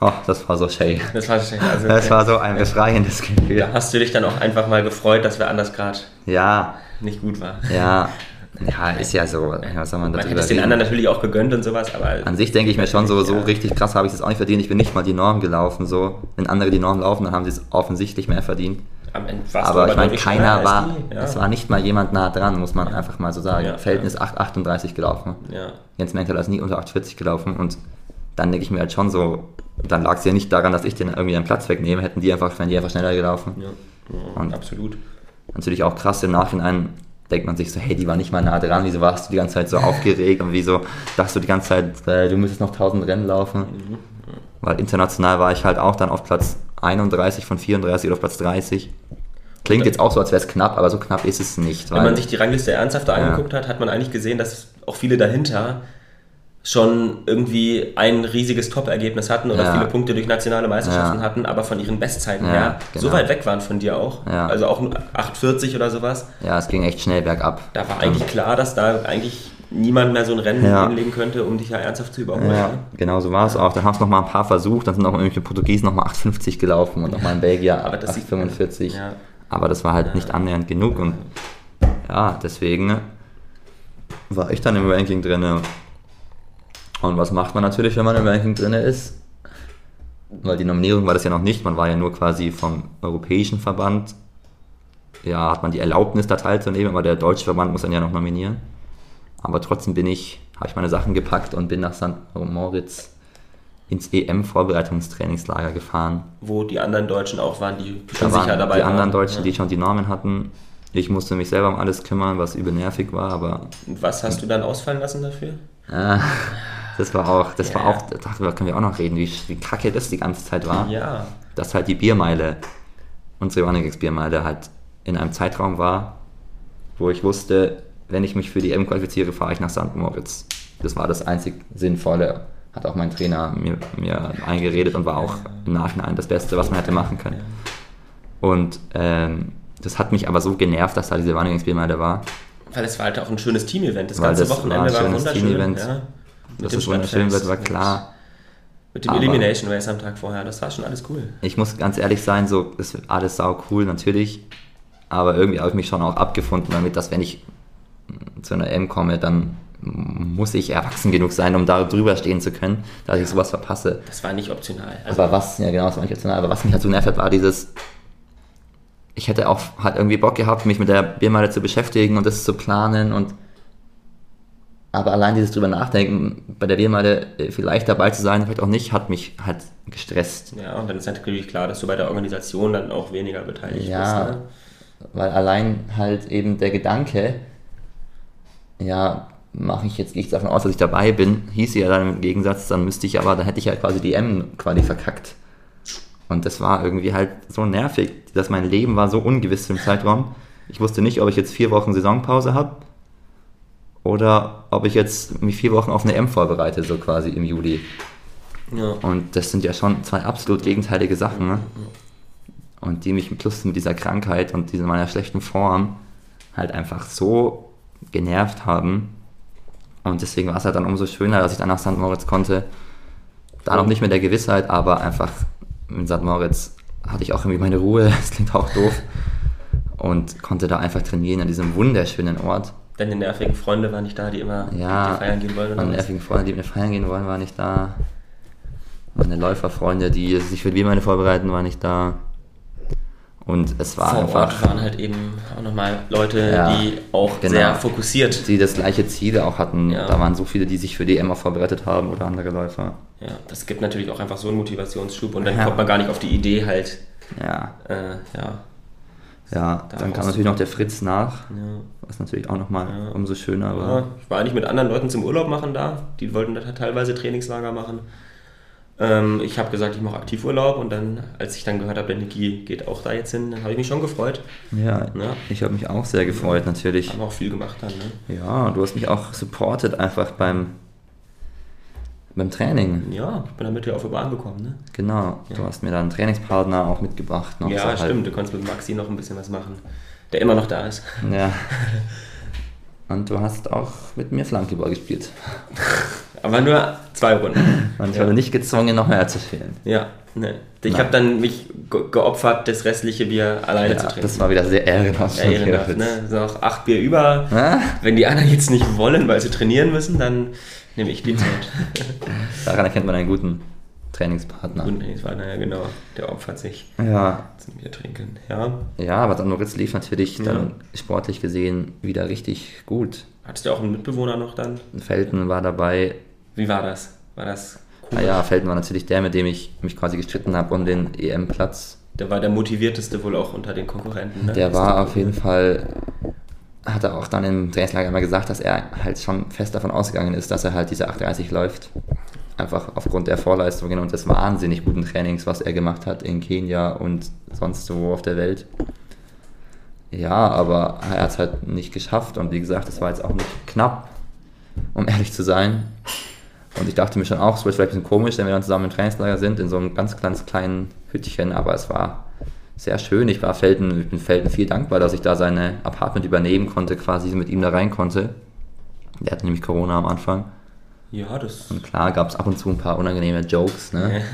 Oh, das war so schön. Das war schön. Also, das war so ein befreiendes Gefühl. Da hast du dich dann auch einfach mal gefreut, dass wir anders gerade ja. nicht gut war. Ja, ja, ist ja so. Was soll man man hätte es den anderen natürlich auch gegönnt und sowas, aber. An sich denke ich mir schon so, so ja. richtig krass habe ich es auch nicht verdient. Ich bin nicht mal die Norm gelaufen. So. Wenn andere die Norm laufen, dann haben sie es offensichtlich mehr verdient. Aber ich meine, keiner war, ja. es war nicht mal jemand nah dran, muss man ja. einfach mal so sagen. Ja, Verhältnis ja. 8,38 gelaufen. Ja. Jens Menkel ist nie unter 8,40 gelaufen und dann denke ich mir halt schon so, dann lag es ja nicht daran, dass ich den irgendwie einen Platz wegnehme, hätten die einfach, wären die einfach schneller gelaufen. Ja, und absolut. Natürlich auch krass im Nachhinein denkt man sich so, hey, die war nicht mal nah dran, wieso warst du die ganze Zeit so aufgeregt und wieso dachtest du die ganze Zeit, äh, du müsstest noch 1000 Rennen laufen. Mhm. Weil international war ich halt auch dann auf Platz 31 von 34 oder auf Platz 30. Klingt jetzt auch so, als wäre es knapp, aber so knapp ist es nicht. Wenn man sich die Rangliste ernsthafter ja. angeguckt hat, hat man eigentlich gesehen, dass auch viele dahinter schon irgendwie ein riesiges Top-Ergebnis hatten oder ja. viele Punkte durch nationale Meisterschaften ja. hatten, aber von ihren Bestzeiten ja, her genau. so weit weg waren von dir auch. Also auch 8,40 oder sowas. Ja, es ging echt schnell bergab. Da war eigentlich klar, dass da eigentlich niemand mehr so ein Rennen hinlegen könnte, um dich ja ernsthaft zu überholen. Ja, genau so war es auch. Da haben es noch mal ein paar versucht, dann sind auch irgendwelche Portugiesen noch mal 8,50 gelaufen und noch mal in Belgier 8,45. Aber das war halt nicht annähernd genug und ja, deswegen war ich dann im Ranking drin Und was macht man natürlich, wenn man im Ranking drin ist? Weil die Nominierung war das ja noch nicht, man war ja nur quasi vom europäischen Verband. Ja, hat man die Erlaubnis da teilzunehmen, aber der deutsche Verband muss dann ja noch nominieren. Aber trotzdem bin ich, habe ich meine Sachen gepackt und bin nach St. Moritz ins EM-Vorbereitungstrainingslager gefahren. Wo die anderen Deutschen auch waren, die schon da sicher dabei die waren. Die anderen Deutschen, ja. die schon die Normen hatten. Ich musste mich selber um alles kümmern, was übel nervig war, aber. Und was hast du dann ausfallen lassen dafür? Ah, das war auch, das ja. war auch, darüber können wir auch noch reden, wie, wie kacke das die ganze Zeit war. Ja. Dass halt die Biermeile, unsere Running-Biermeile halt in einem Zeitraum war, wo ich wusste, wenn ich mich für die EM qualifiziere, fahre ich nach St. Moritz. Das war das einzig Sinnvolle hat auch mein Trainer mir, mir eingeredet und war auch im Nachhinein das Beste, was man hätte machen können. Und ähm, das hat mich aber so genervt, dass da diese Wanderungsspielmeile war. Weil es war halt auch ein schönes Team-Event. Das ganze das Wochenende war, ein war wunderschön. Team-Event. Ja, dass es wunderschön wird, war klar. Mit dem aber Elimination Race am Tag vorher, das war schon alles cool. Ich muss ganz ehrlich sein, so, wird alles sau cool, natürlich. Aber irgendwie habe ich mich schon auch abgefunden damit, dass wenn ich zu einer M komme, dann muss ich erwachsen genug sein, um da drüber stehen zu können, dass ja, ich sowas verpasse. Das war nicht optional. Also aber was, ja genau, das war nicht optional, aber was mich halt so nervt hat, war dieses, ich hätte auch halt irgendwie Bock gehabt, mich mit der Biermeile zu beschäftigen und das zu planen und aber allein dieses drüber nachdenken, bei der Biermeile äh, vielleicht dabei zu sein, vielleicht auch nicht, hat mich halt gestresst. Ja, und dann ist natürlich klar, dass du bei der Organisation dann auch weniger beteiligt ja, bist. Ne? Weil allein halt eben der Gedanke, ja, mache ich jetzt, gehe ich davon aus, dass ich dabei bin, hieß ja dann im Gegensatz, dann müsste ich aber, dann hätte ich halt quasi die M quasi verkackt. Und das war irgendwie halt so nervig, dass mein Leben war so ungewiss im Zeitraum. Ich wusste nicht, ob ich jetzt vier Wochen Saisonpause habe oder ob ich jetzt mich vier Wochen auf eine M vorbereite, so quasi im Juli. Ja. Und das sind ja schon zwei absolut gegenteilige Sachen. Ne? Und die mich plus mit dieser Krankheit und dieser meiner schlechten Form halt einfach so genervt haben, und deswegen war es halt dann umso schöner, dass ich dann nach St. Moritz konnte. Da noch nicht mit der Gewissheit, aber einfach in St. Moritz hatte ich auch irgendwie meine Ruhe, das klingt auch doof. Und konnte da einfach trainieren an diesem wunderschönen Ort. Deine nervigen Freunde waren nicht da, die immer ja, mit feiern gehen wollen? Meine nervigen Freunde, die mit mir feiern gehen wollen, waren nicht da. Meine Läuferfreunde, die sich für die meine vorbereiten, waren nicht da. Und es war Vor einfach. Ort waren halt eben auch nochmal Leute, ja, die auch genau, sehr fokussiert. Die das gleiche Ziel auch hatten. Ja. Da waren so viele, die sich für die Emma vorbereitet haben oder andere Läufer. Ja, das gibt natürlich auch einfach so einen Motivationsschub und dann ja. kommt man gar nicht auf die Idee halt. Ja. Äh, ja. Ja, da dann kam natürlich noch der Fritz nach, was natürlich auch nochmal umso schöner war. ich war eigentlich mit anderen Leuten zum Urlaub machen da, die wollten da teilweise Trainingslager machen. Ähm, ich habe gesagt, ich mache Aktivurlaub und dann, als ich dann gehört habe, der Niki geht auch da jetzt hin, dann habe ich mich schon gefreut. Ja, ja. ich habe mich auch sehr gefreut, natürlich. Haben auch viel gemacht dann, ne? Ja, du hast mich auch supportet einfach beim, beim Training. Ja, ich bin damit ja auf die Bahn gekommen, ne? Genau, ja. du hast mir da einen Trainingspartner auch mitgebracht. Noch ja, so stimmt, halt. du kannst mit Maxi noch ein bisschen was machen, der immer noch da ist. Ja. Und du hast auch mit mir Flankeball gespielt. Aber nur zwei Runden. Und ich ja. wurde nicht gezwungen, noch mehr zu spielen. Ja, ne. Ich habe dann mich geopfert, das restliche Bier alleine ja, zu trinken. Das war wieder sehr ehrenhaft. Ehrenhaft, ne? Noch acht Bier über. Ja? Wenn die anderen jetzt nicht wollen, weil sie trainieren müssen, dann nehme ich die Zeit. Daran erkennt man einen guten Trainingspartner. Guten Trainingspartner, ja genau. Der opfert sich ja. zum Bier trinken. Ja, ja aber dann Moritz lief natürlich dann sportlich gesehen wieder richtig gut. Hattest du auch einen Mitbewohner noch dann? Felten war dabei. Wie war das? War das cool? Ah ja, Felten war natürlich der, mit dem ich mich quasi gestritten habe um den EM-Platz. Der war der motivierteste wohl auch unter den Konkurrenten. Ne? Der war auf jeden Fall, hat er auch dann im Trainingslager immer gesagt, dass er halt schon fest davon ausgegangen ist, dass er halt diese 830 läuft. Einfach aufgrund der Vorleistungen und des wahnsinnig guten Trainings, was er gemacht hat in Kenia und sonst wo auf der Welt. Ja, aber er hat es halt nicht geschafft und wie gesagt, es war jetzt auch nicht knapp, um ehrlich zu sein. Und ich dachte mir schon auch, es wird vielleicht ein bisschen komisch, wenn wir dann zusammen im Trainingslager sind, in so einem ganz, ganz kleinen Hüttchen, aber es war sehr schön. Ich war Felden, ich bin Felden viel dankbar, dass ich da seine Apartment übernehmen konnte, quasi mit ihm da rein konnte. Der hatte nämlich Corona am Anfang. Ja, das. Und klar gab es ab und zu ein paar unangenehme Jokes, ne? Ja.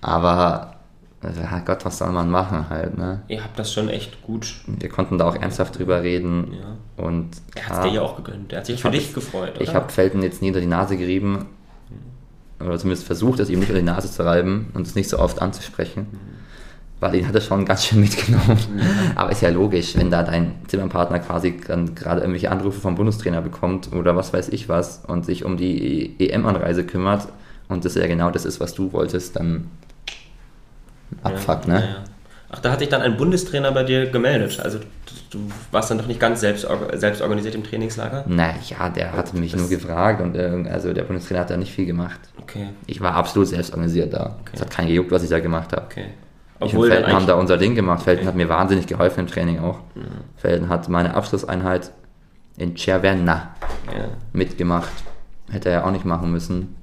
Aber also, Gott, was soll man machen halt, ne? Ihr habt das schon echt gut. Wir konnten da auch ernsthaft drüber reden. Ja. Und, er hat es dir ja auch gegönnt. Er hat sich für dich gefreut, oder? Ich habe Felten jetzt nie unter die Nase gerieben. Oder zumindest versucht, es ihm nicht unter die Nase zu reiben und es nicht so oft anzusprechen. Mhm. Weil ihn hat er schon ganz schön mitgenommen. Ja. Aber ist ja logisch, wenn da dein Zimmerpartner quasi dann gerade irgendwelche Anrufe vom Bundestrainer bekommt oder was weiß ich was und sich um die EM-Anreise kümmert und das ja genau das ist, was du wolltest, dann Abfuck, ja, ne? Ja, Ach, da hat sich dann ein Bundestrainer bei dir gemeldet. Also du warst dann doch nicht ganz selbst, selbst organisiert im Trainingslager? Naja, der hatte mich das nur gefragt und äh, also der Bundestrainer hat da nicht viel gemacht. Okay. Ich war absolut selbst organisiert da. Okay. Es hat keinen gejuckt, was ich da gemacht habe. Okay. Obwohl ich und Felden haben da unser Ding gemacht. Felden okay. hat mir wahnsinnig geholfen im Training auch. Ja. Felden hat meine Abschlusseinheit in Cervenna ja. mitgemacht. Hätte er ja auch nicht machen müssen.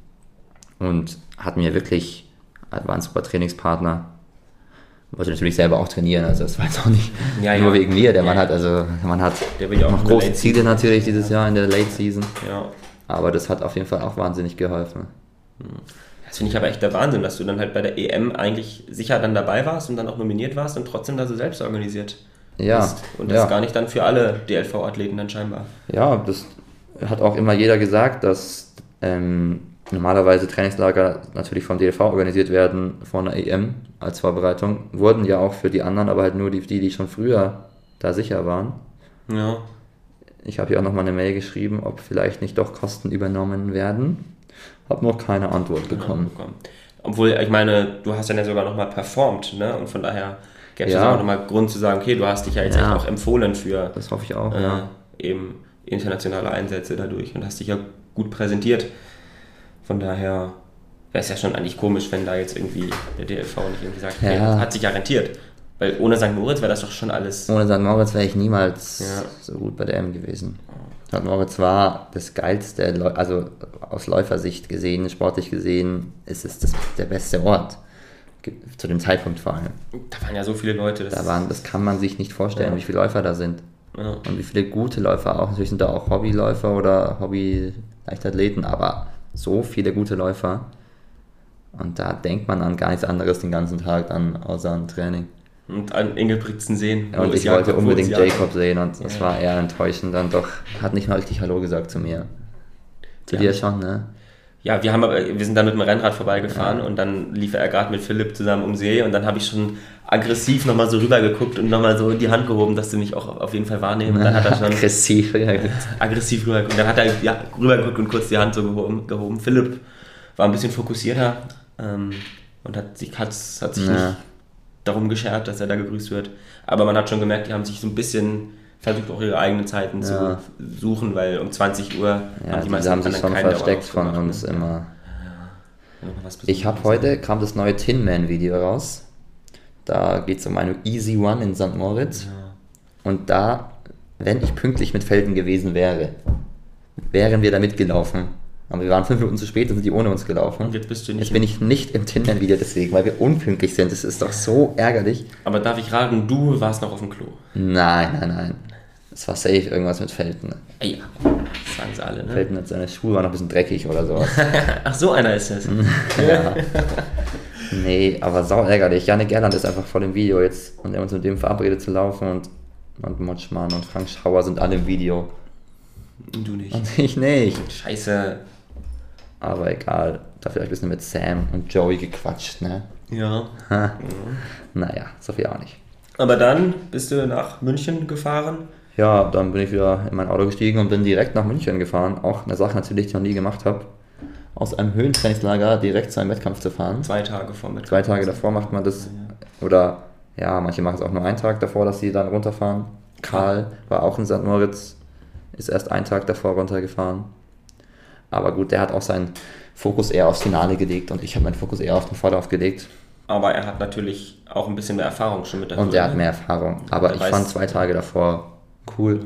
Und hat mir wirklich, war ein super Trainingspartner wollte natürlich selber auch trainieren, also das war jetzt auch nicht ja, nur ja. wegen mir. Der Mann hat also, Mann hat noch große Ziele natürlich dieses Jahr in der Late Season. Ja. Aber das hat auf jeden Fall auch wahnsinnig geholfen. Hm. Das finde ich aber echt der Wahnsinn, dass du dann halt bei der EM eigentlich sicher dann dabei warst und dann auch nominiert warst und trotzdem da so selbst organisiert ja. bist. Und das gar nicht dann für alle DLV-Athleten dann scheinbar. Ja, das hat auch immer jeder gesagt, dass ähm, normalerweise Trainingslager natürlich vom DLV organisiert werden vor einer EM als Vorbereitung. Wurden ja auch für die anderen, aber halt nur die, die, die schon früher da sicher waren. Ja. Ich habe hier auch nochmal eine Mail geschrieben, ob vielleicht nicht doch Kosten übernommen werden. Habe noch keine Antwort bekommen. Ja, Obwohl, ich meine, du hast dann ja sogar nochmal performt, ne? Und von daher gäbe es ja. auch nochmal Grund zu sagen, okay, du hast dich ja jetzt ja. auch empfohlen für das hoffe ich auch, äh, ja. eben internationale Einsätze dadurch und hast dich ja gut präsentiert. Von daher wäre es ja schon eigentlich komisch, wenn da jetzt irgendwie der DLV nicht irgendwie sagt, ja. okay, hat sich ja rentiert. Weil ohne St. Moritz wäre das doch schon alles. Ohne St. Moritz wäre ich niemals ja. so gut bei der M gewesen. St. Moritz war das geilste, also aus Läufersicht gesehen, sportlich gesehen, ist es das, der beste Ort. Zu dem Zeitpunkt vor allem. Da waren ja so viele Leute. Das, da waren, das kann man sich nicht vorstellen, ja. wie viele Läufer da sind. Ja. Und wie viele gute Läufer auch. Natürlich sind da auch Hobbyläufer oder Hobby-Leichtathleten, aber so viele gute Läufer. Und da denkt man an gar nichts anderes den ganzen Tag dann, außer an Training. Und an Engelbritzen sehen. Und ich wollte Jakob, unbedingt Jakob sehen und das ja. war eher enttäuschend dann doch. Hat nicht mal richtig Hallo gesagt zu mir. Zu ja. dir schon, ne? Ja, wir, haben, wir sind dann mit dem Rennrad vorbeigefahren ja. und dann lief er gerade mit Philipp zusammen um See und dann habe ich schon aggressiv nochmal so rübergeguckt und nochmal so die Hand gehoben, dass du mich auch auf jeden Fall wahrnehmen. Und dann hat er schon aggressiv rübergeguckt. Aggressiv rübergeguckt. Und dann hat er ja, rübergeguckt und kurz die Hand so gehoben. gehoben. Philipp war ein bisschen fokussierter ähm, und hat sich, hat, hat sich ja. nicht darum geschert, dass er da gegrüßt wird. Aber man hat schon gemerkt, die haben sich so ein bisschen versucht, auch ihre eigenen Zeiten ja. zu suchen, weil um 20 Uhr ja, haben die meisten haben sich schon versteckt von uns immer. Ich habe heute, kam das neue Tin Man Video raus da geht es um eine Easy One in St. Moritz. Ja. Und da, wenn ich pünktlich mit Felden gewesen wäre, wären wir da mitgelaufen. Aber wir waren fünf Minuten zu spät, dann sind die ohne uns gelaufen. Und jetzt bist du nicht. Jetzt bin ich nicht im Tindern wieder deswegen, weil wir unpünktlich sind. Das ist doch so ärgerlich. Aber darf ich raten, du warst noch auf dem Klo? Nein, nein, nein. Es war safe irgendwas mit Felten. Ja, das sagen sie alle, ne? Felten hat seine Schuhe, war noch ein bisschen dreckig oder sowas. Ach, so einer ist es. ja. Nee, aber sau ärgerlich. Janik Gerland ist einfach voll im Video jetzt und er uns mit dem verabredet zu laufen und, und Motschmann und Frank Schauer sind alle im Video. Und du nicht. Und ich nicht. Scheiße. Aber egal. Dafür habe ich ein bisschen mit Sam und Joey gequatscht, ne? Ja. ja. Naja, so viel auch nicht. Aber dann bist du nach München gefahren? Ja, dann bin ich wieder in mein Auto gestiegen und bin direkt nach München gefahren. Auch eine Sache natürlich, die ich noch nie gemacht habe aus einem Höhentrainingslager direkt zu einem Wettkampf zu fahren. Zwei Tage vor Wettkampf. Zwei Tage davor macht man das. Oder ja, manche machen es auch nur einen Tag davor, dass sie dann runterfahren. Karl war auch in St. Moritz, ist erst einen Tag davor runtergefahren. Aber gut, der hat auch seinen Fokus eher aufs Finale gelegt und ich habe meinen Fokus eher auf den Vorlauf gelegt. Aber er hat natürlich auch ein bisschen mehr Erfahrung schon mit der Und er hat mehr Erfahrung. Aber er ich fand zwei Tage davor cool.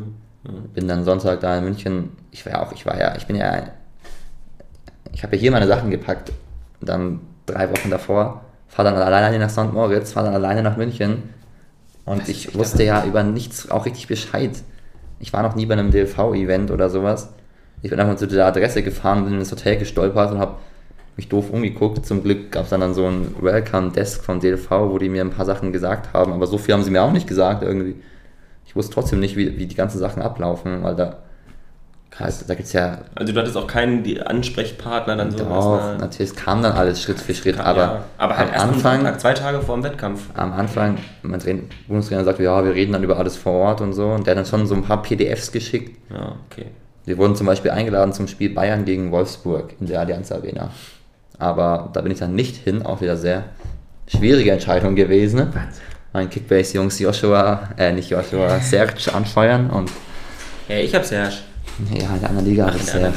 Bin dann Sonntag da in München. Ich war ja auch, ich war ja, ich bin ja ich habe ja hier meine Sachen gepackt, dann drei Wochen davor, fahre dann alleine nach St. Moritz, fahre dann alleine nach München und Was ich wusste ja über nichts auch richtig Bescheid. Ich war noch nie bei einem DLV-Event oder sowas. Ich bin einfach zu der Adresse gefahren, bin in das Hotel gestolpert und habe mich doof umgeguckt. Zum Glück gab es dann, dann so ein Welcome-Desk vom DLV, wo die mir ein paar Sachen gesagt haben, aber so viel haben sie mir auch nicht gesagt irgendwie. Ich wusste trotzdem nicht, wie, wie die ganzen Sachen ablaufen, weil da Krass. da gibt's ja. Also du hattest auch keinen die Ansprechpartner dann so. Doch, natürlich, es kam dann alles Schritt für Schritt, aber, ja. aber halt am Anfang, Tag, zwei Tage vor dem Wettkampf. Am Anfang, mein Bundestrainer sagte, ja, wir reden dann über alles vor Ort und so, und der hat dann schon so ein paar PDFs geschickt. Ja, okay. Wir wurden zum Beispiel eingeladen zum Spiel Bayern gegen Wolfsburg in der Allianz Arena. Aber da bin ich dann nicht hin, auch wieder sehr schwierige Entscheidung gewesen. Mein Kickbase-Jungs Joshua, äh nicht Joshua, Serge anfeuern und. Ja, ich hab Serge. Ja, in der anderen Liga ist Serge.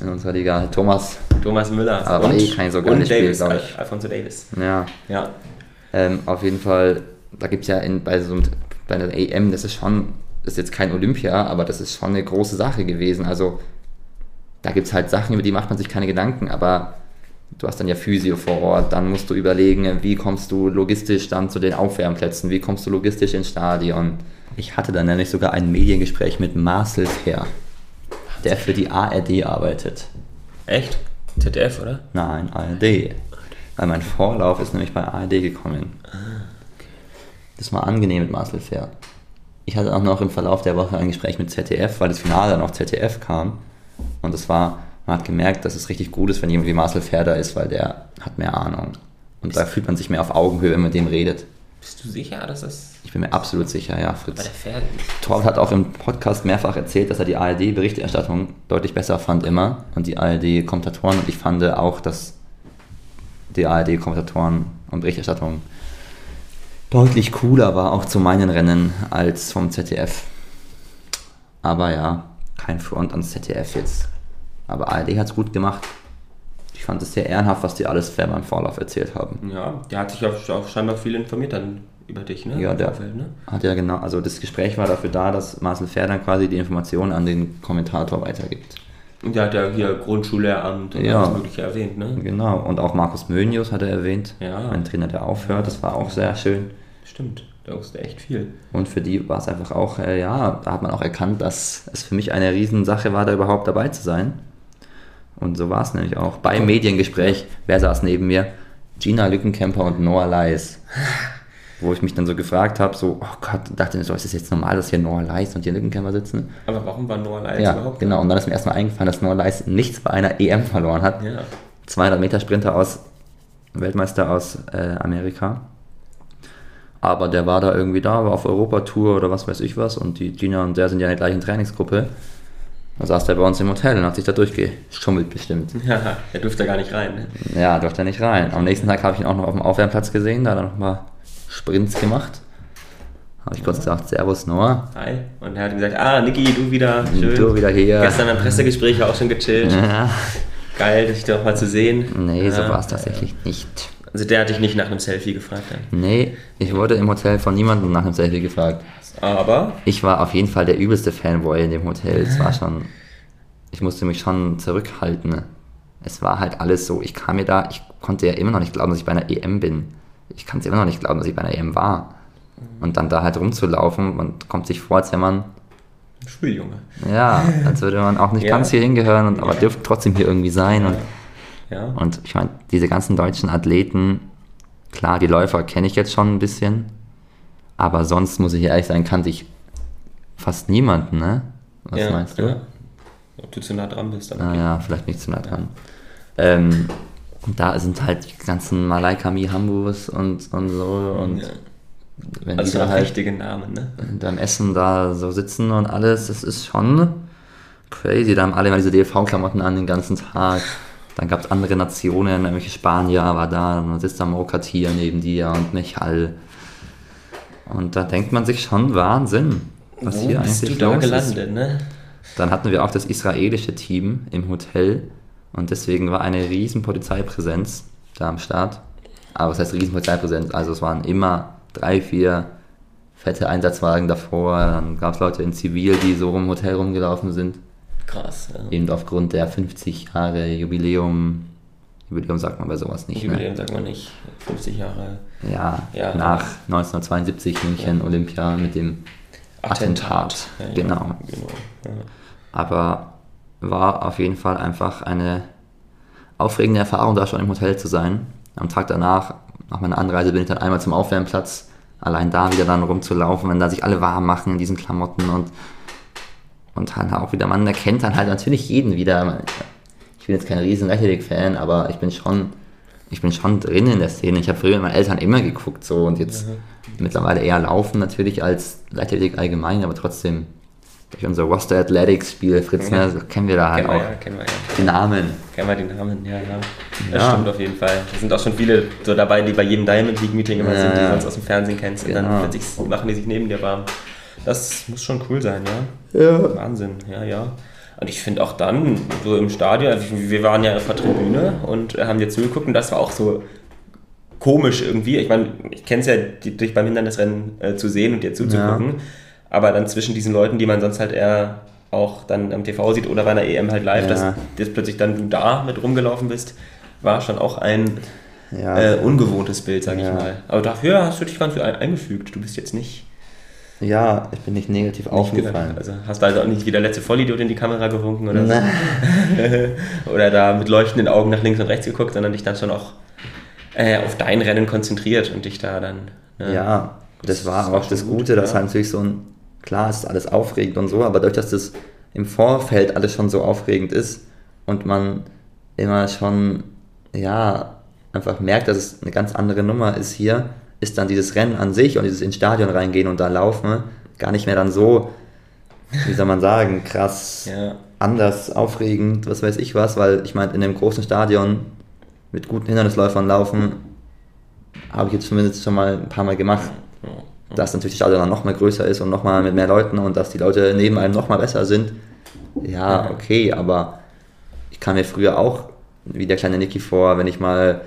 In unserer Liga Thomas. Thomas Müller. Aber und, eh kein so geiles Spiel, glaube ich. Alfonso Davis. Ja. Ja. Ähm, auf jeden Fall, da gibt es ja in, bei so einem, bei der EM, das ist schon, das ist jetzt kein Olympia, aber das ist schon eine große Sache gewesen. Also da gibt es halt Sachen, über die macht man sich keine Gedanken, aber du hast dann ja Physio vor Ort, dann musst du überlegen, wie kommst du logistisch dann zu den Aufwärmplätzen, wie kommst du logistisch ins Stadion. Ich hatte dann nämlich sogar ein Mediengespräch mit Marcel Fair, der für die ARD arbeitet. Echt? ZDF, oder? Nein, ARD. Weil mein Vorlauf ist nämlich bei ARD gekommen. Das war angenehm mit Marcel Fair. Ich hatte auch noch im Verlauf der Woche ein Gespräch mit ZDF, weil das Finale dann auf ZDF kam. Und es war man hat gemerkt, dass es richtig gut ist, wenn jemand wie Marcel Ferder ist, weil der hat mehr Ahnung. Und da fühlt man sich mehr auf Augenhöhe, wenn man mit dem redet. Bist du sicher, dass das. Ich bin mir absolut sicher, ja, Fritz. Bei der Pferde. Torwart hat auch im Podcast mehrfach erzählt, dass er die ARD-Berichterstattung deutlich besser fand immer und die ARD-Kommentatoren. Und ich fand auch, dass die ARD-Kommentatoren und Berichterstattung deutlich cooler war, auch zu meinen Rennen, als vom ZDF. Aber ja, kein Front ans ZDF jetzt. Aber ARD hat es gut gemacht. Ich fand es sehr ehrenhaft, was die alles fair beim Vorlauf erzählt haben. Ja, der hat sich auch, auch scheinbar viel informiert dann über dich, ne? Ja, der Vorfeld, ne? hat ja genau, also das Gespräch war dafür da, dass Marcel Fair dann quasi die Informationen an den Kommentator weitergibt. Und der hat ja hier Grundschullehramt und ja, alles Mögliche erwähnt, ne? Genau, und auch Markus Mönius hat er erwähnt. Ja. Ein Trainer, der aufhört, das war auch sehr schön. Stimmt, der wusste echt viel. Und für die war es einfach auch, äh, ja, da hat man auch erkannt, dass es für mich eine Riesensache war, da überhaupt dabei zu sein. Und so war es nämlich auch. Beim Mediengespräch, wer saß neben mir? Gina Lückenkämper und Noah Leis. Wo ich mich dann so gefragt habe, so, oh Gott, dachte ich so, ist es jetzt normal, dass hier Noah Leis und hier Lückenkämper sitzen? Aber warum war Noah Leis ja, überhaupt? Genau, und dann ist mir erstmal eingefallen, dass Noah Leis nichts bei einer EM verloren hat. Ja. 200 Meter Sprinter aus, Weltmeister aus äh, Amerika. Aber der war da irgendwie da, war auf Europatour oder was weiß ich was und die Gina und der sind ja in der gleichen Trainingsgruppe. Da saß der bei uns im Hotel und hat sich da durchgeschummelt bestimmt. Ja, er durfte gar nicht rein. Ne? Ja, durfte er nicht rein. Am nächsten Tag habe ich ihn auch noch auf dem Aufwärmplatz gesehen, da hat er noch mal Sprints gemacht. Habe ich kurz gesagt, Servus Noah. Hi. Und er hat gesagt, ah, Niki, du wieder. Schön. Du wieder hier. Gestern beim Pressegespräch auch schon gechillt. Ja. Geil, dich doch mal zu sehen. Nee, so war es tatsächlich nicht. Also der hat dich nicht nach einem Selfie gefragt dann? Nee, ich wurde im Hotel von niemandem nach einem Selfie gefragt. Aber? Ich war auf jeden Fall der übelste Fanboy in dem Hotel. Es war schon. Ich musste mich schon zurückhalten. Es war halt alles so. Ich kam mir da, ich konnte ja immer noch nicht glauben, dass ich bei einer EM bin. Ich kann es immer noch nicht glauben, dass ich bei einer EM war. Und dann da halt rumzulaufen und kommt sich vor, als wäre man. Spieljunge. Ja, als würde man auch nicht ja. ganz hier hingehören, und, aber ja. dürfte trotzdem hier irgendwie sein. Und, ja. und ich meine, diese ganzen deutschen Athleten, klar, die Läufer kenne ich jetzt schon ein bisschen. Aber sonst muss ich ehrlich sein, kannte ich fast niemanden, ne? Was ja, meinst du? Ja. Ob du zu nah dran bist. Aber okay. ja, vielleicht nicht zu nah dran. Ähm, und da sind halt die ganzen Malaika Hambus und, und so. Und wenn also die da halt richtige Namen, ne? beim Essen da so sitzen und alles, das ist schon crazy. Da haben alle immer diese DLV-Klamotten an den ganzen Tag. Dann gab es andere Nationen, irgendwelche Spanier war da, dann sitzt da Mokatir neben dir und Michal. Und da denkt man sich schon Wahnsinn, was Wo hier eigentlich du da gelandet, ist. Ne? Dann hatten wir auch das israelische Team im Hotel und deswegen war eine riesen Polizeipräsenz da am Start. Aber was heißt riesen Polizeipräsenz? Also es waren immer drei, vier fette Einsatzwagen davor. Dann gab es Leute in Zivil, die so rum Hotel rumgelaufen sind. Krass. Ja. Eben aufgrund der 50 Jahre Jubiläum Jubiläum sagt man bei sowas nicht. Ne? Jubiläum ne? sagt man nicht. 50 Jahre. Ja, ja nach ja. 1972 München. Olympia mit dem Attentat. Attentat. genau. genau. Aber war auf jeden Fall einfach eine aufregende Erfahrung, da schon im Hotel zu sein. Am Tag danach, nach meiner Anreise, bin ich dann einmal zum Aufwärmplatz, allein da wieder dann rumzulaufen, wenn da sich alle warm machen in diesen Klamotten und, und dann auch wieder, man erkennt dann halt natürlich jeden wieder. Ich bin jetzt kein riesen Leichtathletik-Fan, aber ich bin schon, ich bin schon drin in der Szene. Ich habe früher mit meinen Eltern immer geguckt so und jetzt mhm. mittlerweile eher laufen natürlich als Leichtathletik allgemein, aber trotzdem durch unser Roster Athletics Spiel, Fritz, ne, so kennen wir da halt kennen auch wir, ja, kennen wir, ja. die Namen. Kennen wir die Namen, ja, ja. Das ja. stimmt auf jeden Fall. Da sind auch schon viele so dabei, die bei jedem Diamond League Meeting immer ja, sind, die du sonst aus dem Fernsehen kennst genau. und dann machen die sich neben dir warm. Das muss schon cool sein, ja? Ja. Wahnsinn, ja, ja. Und ich finde auch dann, so im Stadion, also wir waren ja auf der Tribüne und haben dir zugeguckt und das war auch so komisch irgendwie. Ich meine, ich kenne es ja, dich beim Hindernisrennen äh, zu sehen und dir zuzugucken. Ja. Aber dann zwischen diesen Leuten, die man sonst halt eher auch dann am TV sieht oder bei einer EM halt live, ja. dass, dass plötzlich dann du da mit rumgelaufen bist, war schon auch ein ja. äh, ungewohntes Bild, sag ja. ich mal. Aber dafür hast du dich ganz eingefügt. Du bist jetzt nicht. Ja, ich bin nicht negativ nicht aufgefallen. Also hast du also auch nicht wie der letzte Vollidiot in die Kamera gewunken oder so. oder da mit leuchtenden Augen nach links und rechts geguckt, sondern dich dann schon auch äh, auf dein Rennen konzentriert und dich da dann. Ne, ja, das, das war auch das Gute, gut, dass halt natürlich so ein klar ist alles aufregend und so, aber dadurch, dass das im Vorfeld alles schon so aufregend ist und man immer schon, ja, einfach merkt, dass es eine ganz andere Nummer ist hier, ist dann dieses Rennen an sich und dieses ins Stadion reingehen und da laufen gar nicht mehr dann so, wie soll man sagen, krass ja. anders, aufregend, was weiß ich was, weil ich meine, in einem großen Stadion mit guten Hindernisläufern laufen, habe ich jetzt zumindest schon mal ein paar Mal gemacht dass natürlich das Stadion dann nochmal größer ist und nochmal mit mehr Leuten und dass die Leute neben einem nochmal besser sind. Ja, okay, aber ich kam mir früher auch wie der kleine Niki vor, wenn ich mal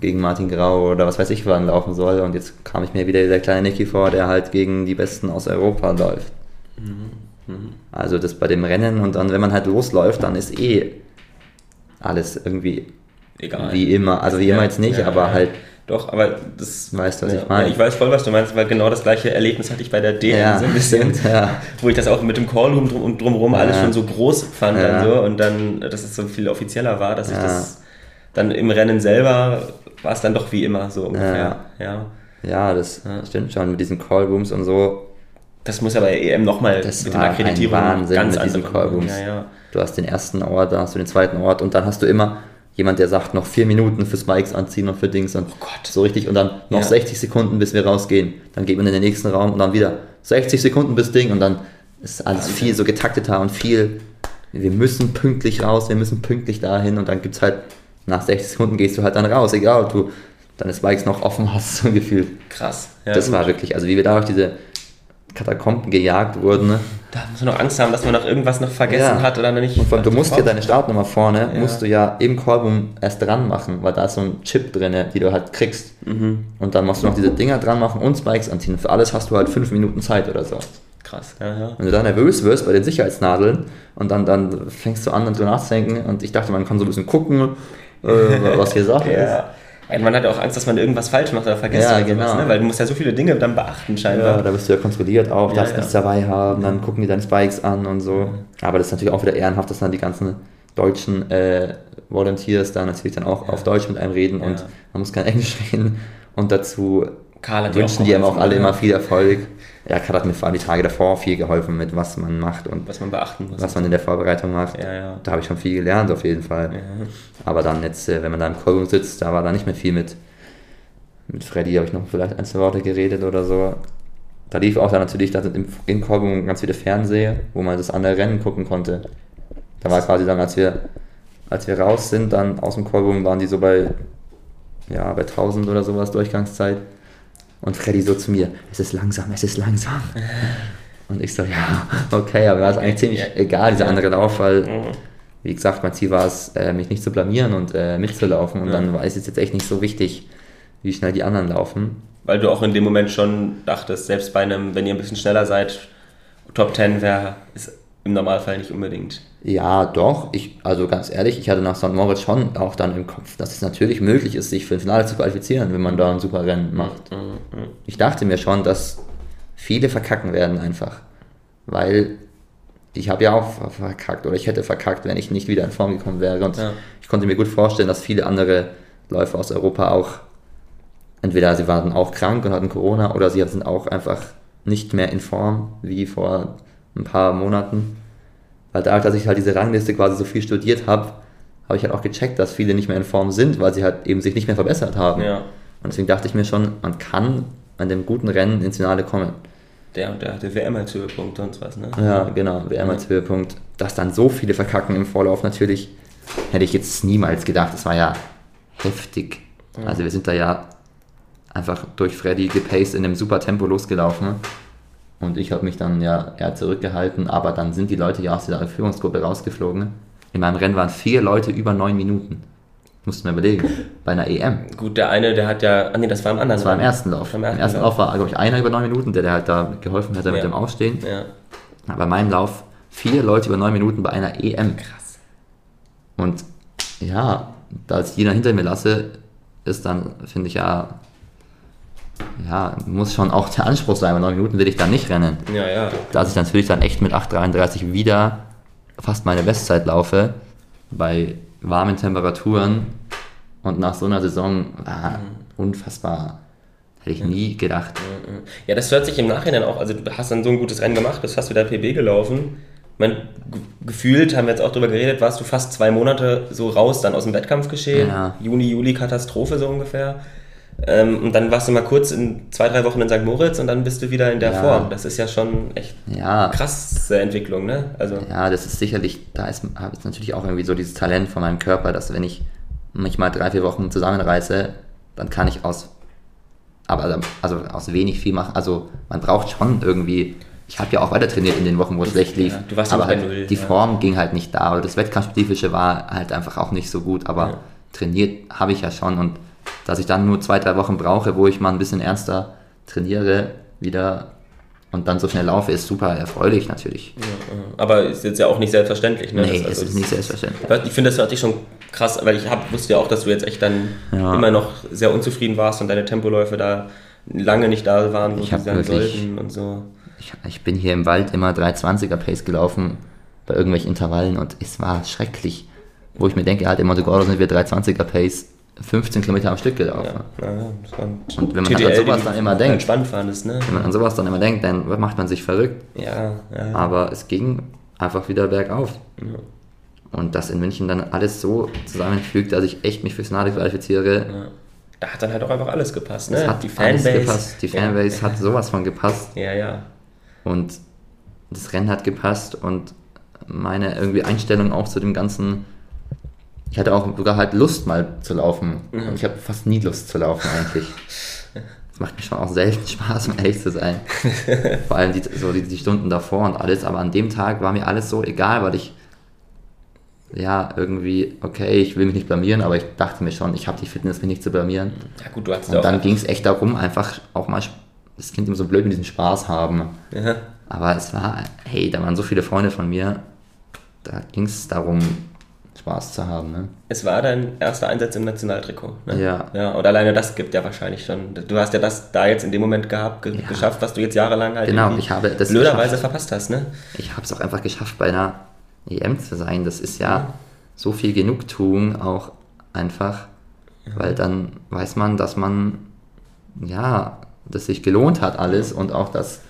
gegen Martin Grau oder was weiß ich wann laufen soll und jetzt kam ich mir wieder der kleine Niki vor, der halt gegen die Besten aus Europa läuft. Mhm. Mhm. Also das bei dem Rennen und dann, wenn man halt losläuft, dann ist eh alles irgendwie Egal. wie immer. Also wie immer jetzt nicht, ja, aber ja. halt doch, aber das. Weißt du, was ja, ich meine? Ja, ich weiß voll, was du meinst, weil genau das gleiche Erlebnis hatte ich bei der DM ja, so ein bisschen. Ja. Wo ich das auch mit dem Callroom drum und drumherum alles schon so groß fand und so und dann, dass es so viel offizieller war, dass ich das dann im Rennen selber war es dann doch wie immer so ungefähr. Ja, ja. das stimmt schon mit diesen Callrooms und so. Das muss ja bei EM nochmal mit den Akkreditierungen Wahnsinn ganz mit diesen Callrooms. Ja, ja. Du hast den ersten Ort, dann hast du den zweiten Ort und dann hast du immer jemand, der sagt, noch vier Minuten für Spikes anziehen und für Dings und oh Gott, so richtig und dann noch ja. 60 Sekunden, bis wir rausgehen. Dann geht man in den nächsten Raum und dann wieder 60 Sekunden bis Ding und dann ist alles Wahnsinn. viel so getakteter und viel, wir müssen pünktlich raus, wir müssen pünktlich dahin und dann gibt es halt, nach 60 Sekunden gehst du halt dann raus, egal ob du deine Spikes noch offen hast, so gefühlt. Krass. Ja, das gut. war wirklich, also wie wir da durch diese Katakomben gejagt wurden. Ne? Da muss man noch Angst haben, dass man noch irgendwas noch vergessen ja. hat oder nicht. Und von, du musst ja deine Startnummer vorne, ja. musst du ja im Callroom erst dran machen, weil da ist so ein Chip drin, die du halt kriegst. Mhm. Und dann musst du noch diese Dinger dran machen und Spikes anziehen. Für alles hast du halt fünf Minuten Zeit oder so. Krass, ja, ja. Wenn du da nervös wirst bei den Sicherheitsnadeln und dann, dann fängst du an, dann so nachzudenken und ich dachte, man kann so ein bisschen gucken, äh, was hier Sache ja. ist man hat ja auch Angst, dass man irgendwas falsch macht oder vergisst ja, oder genau. sowas, ne? weil du musst ja so viele Dinge dann beachten scheinbar. Ja, da wirst du ja kontrolliert auch, ja, darfst ja. nichts dabei haben, dann gucken die deine Spikes an und so. Aber das ist natürlich auch wieder ehrenhaft, dass dann die ganzen deutschen äh, Volunteers da natürlich dann auch auf Deutsch mit einem reden und man muss kein Englisch reden und dazu Karl wünschen die einem auch alle immer viel Erfolg ja, Kat hat mir vor allem die Tage davor viel geholfen mit, was man macht und was man beachten muss. Was man in der Vorbereitung macht. Ja, ja. Da habe ich schon viel gelernt, auf jeden Fall. Ja. Aber dann jetzt, äh, wenn man da im Callroom sitzt, da war da nicht mehr viel mit. Mit Freddy habe ich noch vielleicht ein, zwei Worte geredet oder so. Da lief auch dann natürlich da im, im Callroom ganz viele Fernseher, wo man das andere Rennen gucken konnte. Da war quasi dann, als wir, als wir raus sind, dann aus dem Callroom waren die so bei, ja, bei 1000 oder sowas Durchgangszeit. Und Freddy so zu mir, es ist langsam, es ist langsam. Und ich so, ja, okay, aber mir war es eigentlich ziemlich egal, dieser andere Lauf, weil, mhm. wie gesagt, mein Ziel war es, äh, mich nicht zu blamieren und äh, mitzulaufen. Und dann war es jetzt echt nicht so wichtig, wie schnell die anderen laufen. Weil du auch in dem Moment schon dachtest, selbst bei einem, wenn ihr ein bisschen schneller seid, Top 10 wäre, ist im Normalfall nicht unbedingt. Ja, doch. Ich, also ganz ehrlich, ich hatte nach St. Moritz schon auch dann im Kopf, dass es natürlich möglich ist, sich für ein Finale zu qualifizieren, wenn man da ein super Rennen macht. Mhm, mhm. Ich dachte mir schon, dass viele verkacken werden einfach. Weil ich habe ja auch verkackt oder ich hätte verkackt, wenn ich nicht wieder in Form gekommen wäre. Und ja. ich konnte mir gut vorstellen, dass viele andere Läufer aus Europa auch, entweder sie waren auch krank und hatten Corona oder sie sind auch einfach nicht mehr in Form wie vor ein paar Monaten. Weil dadurch, dass ich halt diese Rangliste quasi so viel studiert habe, habe ich halt auch gecheckt, dass viele nicht mehr in Form sind, weil sie halt eben sich nicht mehr verbessert haben. Ja. Und deswegen dachte ich mir schon, man kann an dem guten Rennen ins Finale kommen. Der und der hatte WM als Höhepunkt und was, ne? Ja, genau, WM als Höhepunkt. Dass dann so viele verkacken im Vorlauf natürlich, hätte ich jetzt niemals gedacht. Das war ja heftig. Ja. Also wir sind da ja einfach durch Freddy gepaced in einem super Tempo losgelaufen. Und ich habe mich dann ja eher zurückgehalten, aber dann sind die Leute ja aus dieser Führungsgruppe rausgeflogen. In meinem Rennen waren vier Leute über neun Minuten. Mussten wir überlegen. Bei einer EM. Gut, der eine, der hat ja. Ah, nee, das war im anderen. Das war im ersten Lauf. Im ersten, Im ersten Lauf war, glaube ich, einer über neun Minuten, der, der halt da geholfen hat ja. mit dem Aufstehen. Ja. Aber bei meinem Lauf vier Leute über neun Minuten bei einer EM. Krass. Und ja, da ich jeder hinter mir lasse, ist dann, finde ich ja, ja, muss schon auch der Anspruch sein, bei neun Minuten will ich dann nicht rennen. Ja, ja. Da ich natürlich dann echt mit 8,33 wieder fast meine Bestzeit laufe, bei warmen Temperaturen und nach so einer Saison war unfassbar. Hätte ich nie gedacht. Ja, das hört sich im Nachhinein auch, also du hast dann so ein gutes Rennen gemacht, bist fast wieder PB gelaufen. Man, gefühlt, haben wir jetzt auch drüber geredet, warst du fast zwei Monate so raus dann aus dem Wettkampfgeschehen. Ja. Juni, Juli, Katastrophe so ungefähr. Ähm, und dann warst du mal kurz in zwei, drei Wochen in St. Moritz und dann bist du wieder in der ja. Form. Das ist ja schon echt ja. krasse Entwicklung, ne? Also ja, das ist sicherlich, da habe ich natürlich auch irgendwie so dieses Talent von meinem Körper, dass wenn ich mich mal drei, vier Wochen zusammenreiße, dann kann ich aus, aber also aus wenig viel machen. Also man braucht schon irgendwie ich habe ja auch weiter trainiert in den Wochen, wo es schlecht lief. Ja, du warst aber halt Null, die ja. Form ging halt nicht da. Oder das Wettkampfspezifische war halt einfach auch nicht so gut. Aber ja. trainiert habe ich ja schon. Und dass ich dann nur zwei, drei Wochen brauche, wo ich mal ein bisschen ernster trainiere, wieder und dann so schnell laufe, ist super erfreulich natürlich. Ja, aber ist jetzt ja auch nicht selbstverständlich. Ne? Nee, das, also, ist nicht selbstverständlich. Ich finde das natürlich schon krass, weil ich hab, wusste ja auch, dass du jetzt echt dann ja. immer noch sehr unzufrieden warst und deine Tempoläufe da lange nicht da waren, wo ich sie sein sollten und so. Ich, ich, bin hier im Wald immer 320er Pace gelaufen bei irgendwelchen Intervallen und es war schrecklich. Wo ich mir denke, halt in Monte Gordo sind wir 320er Pace 15 Kilometer am Stück gelaufen. Ja, ja, und wenn man TDL, an sowas dann immer denkt, fandest, ne? wenn man an sowas dann immer denkt, dann macht man sich verrückt. Ja, ja. Aber es ging einfach wieder bergauf. Ja. Und dass in München dann alles so zusammenfügt, dass ich echt mich fürs Finale qualifiziere. Ja. Da hat dann halt auch einfach alles gepasst. Ne? Es hat die Fanbase gepasst. Die Fanbase hat sowas von gepasst. Ja, ja. Und das Rennen hat gepasst und meine irgendwie Einstellung auch zu dem ganzen ich hatte auch sogar halt Lust mal zu laufen. Mhm. Und ich habe fast nie Lust zu laufen eigentlich. Es macht mir schon auch selten Spaß, um ehrlich zu sein. Vor allem die, so die, die, Stunden davor und alles. Aber an dem Tag war mir alles so egal, weil ich ja irgendwie, okay, ich will mich nicht blamieren, aber ich dachte mir schon, ich habe die Fitness, mich nicht zu blamieren. Ja gut, du hattest Und dann ging es echt darum, einfach auch mal, das klingt immer so blöd mit diesem Spaß haben. Ja. Aber es war, hey, da waren so viele Freunde von mir, da ging es darum, Spaß zu haben. Ne? Es war dein erster Einsatz im Nationaltrikot. Ne? Ja. ja. Und alleine das gibt ja wahrscheinlich schon. Du hast ja das da jetzt in dem Moment gehabt, ge ja. geschafft, was du jetzt jahrelang halt genau, ich habe das blöderweise verpasst hast. Ne? Ich habe es auch einfach geschafft, bei einer EM zu sein. Das ist ja, ja. so viel Genugtuung auch einfach, ja. weil dann weiß man, dass man, ja, dass sich gelohnt hat alles und auch, dass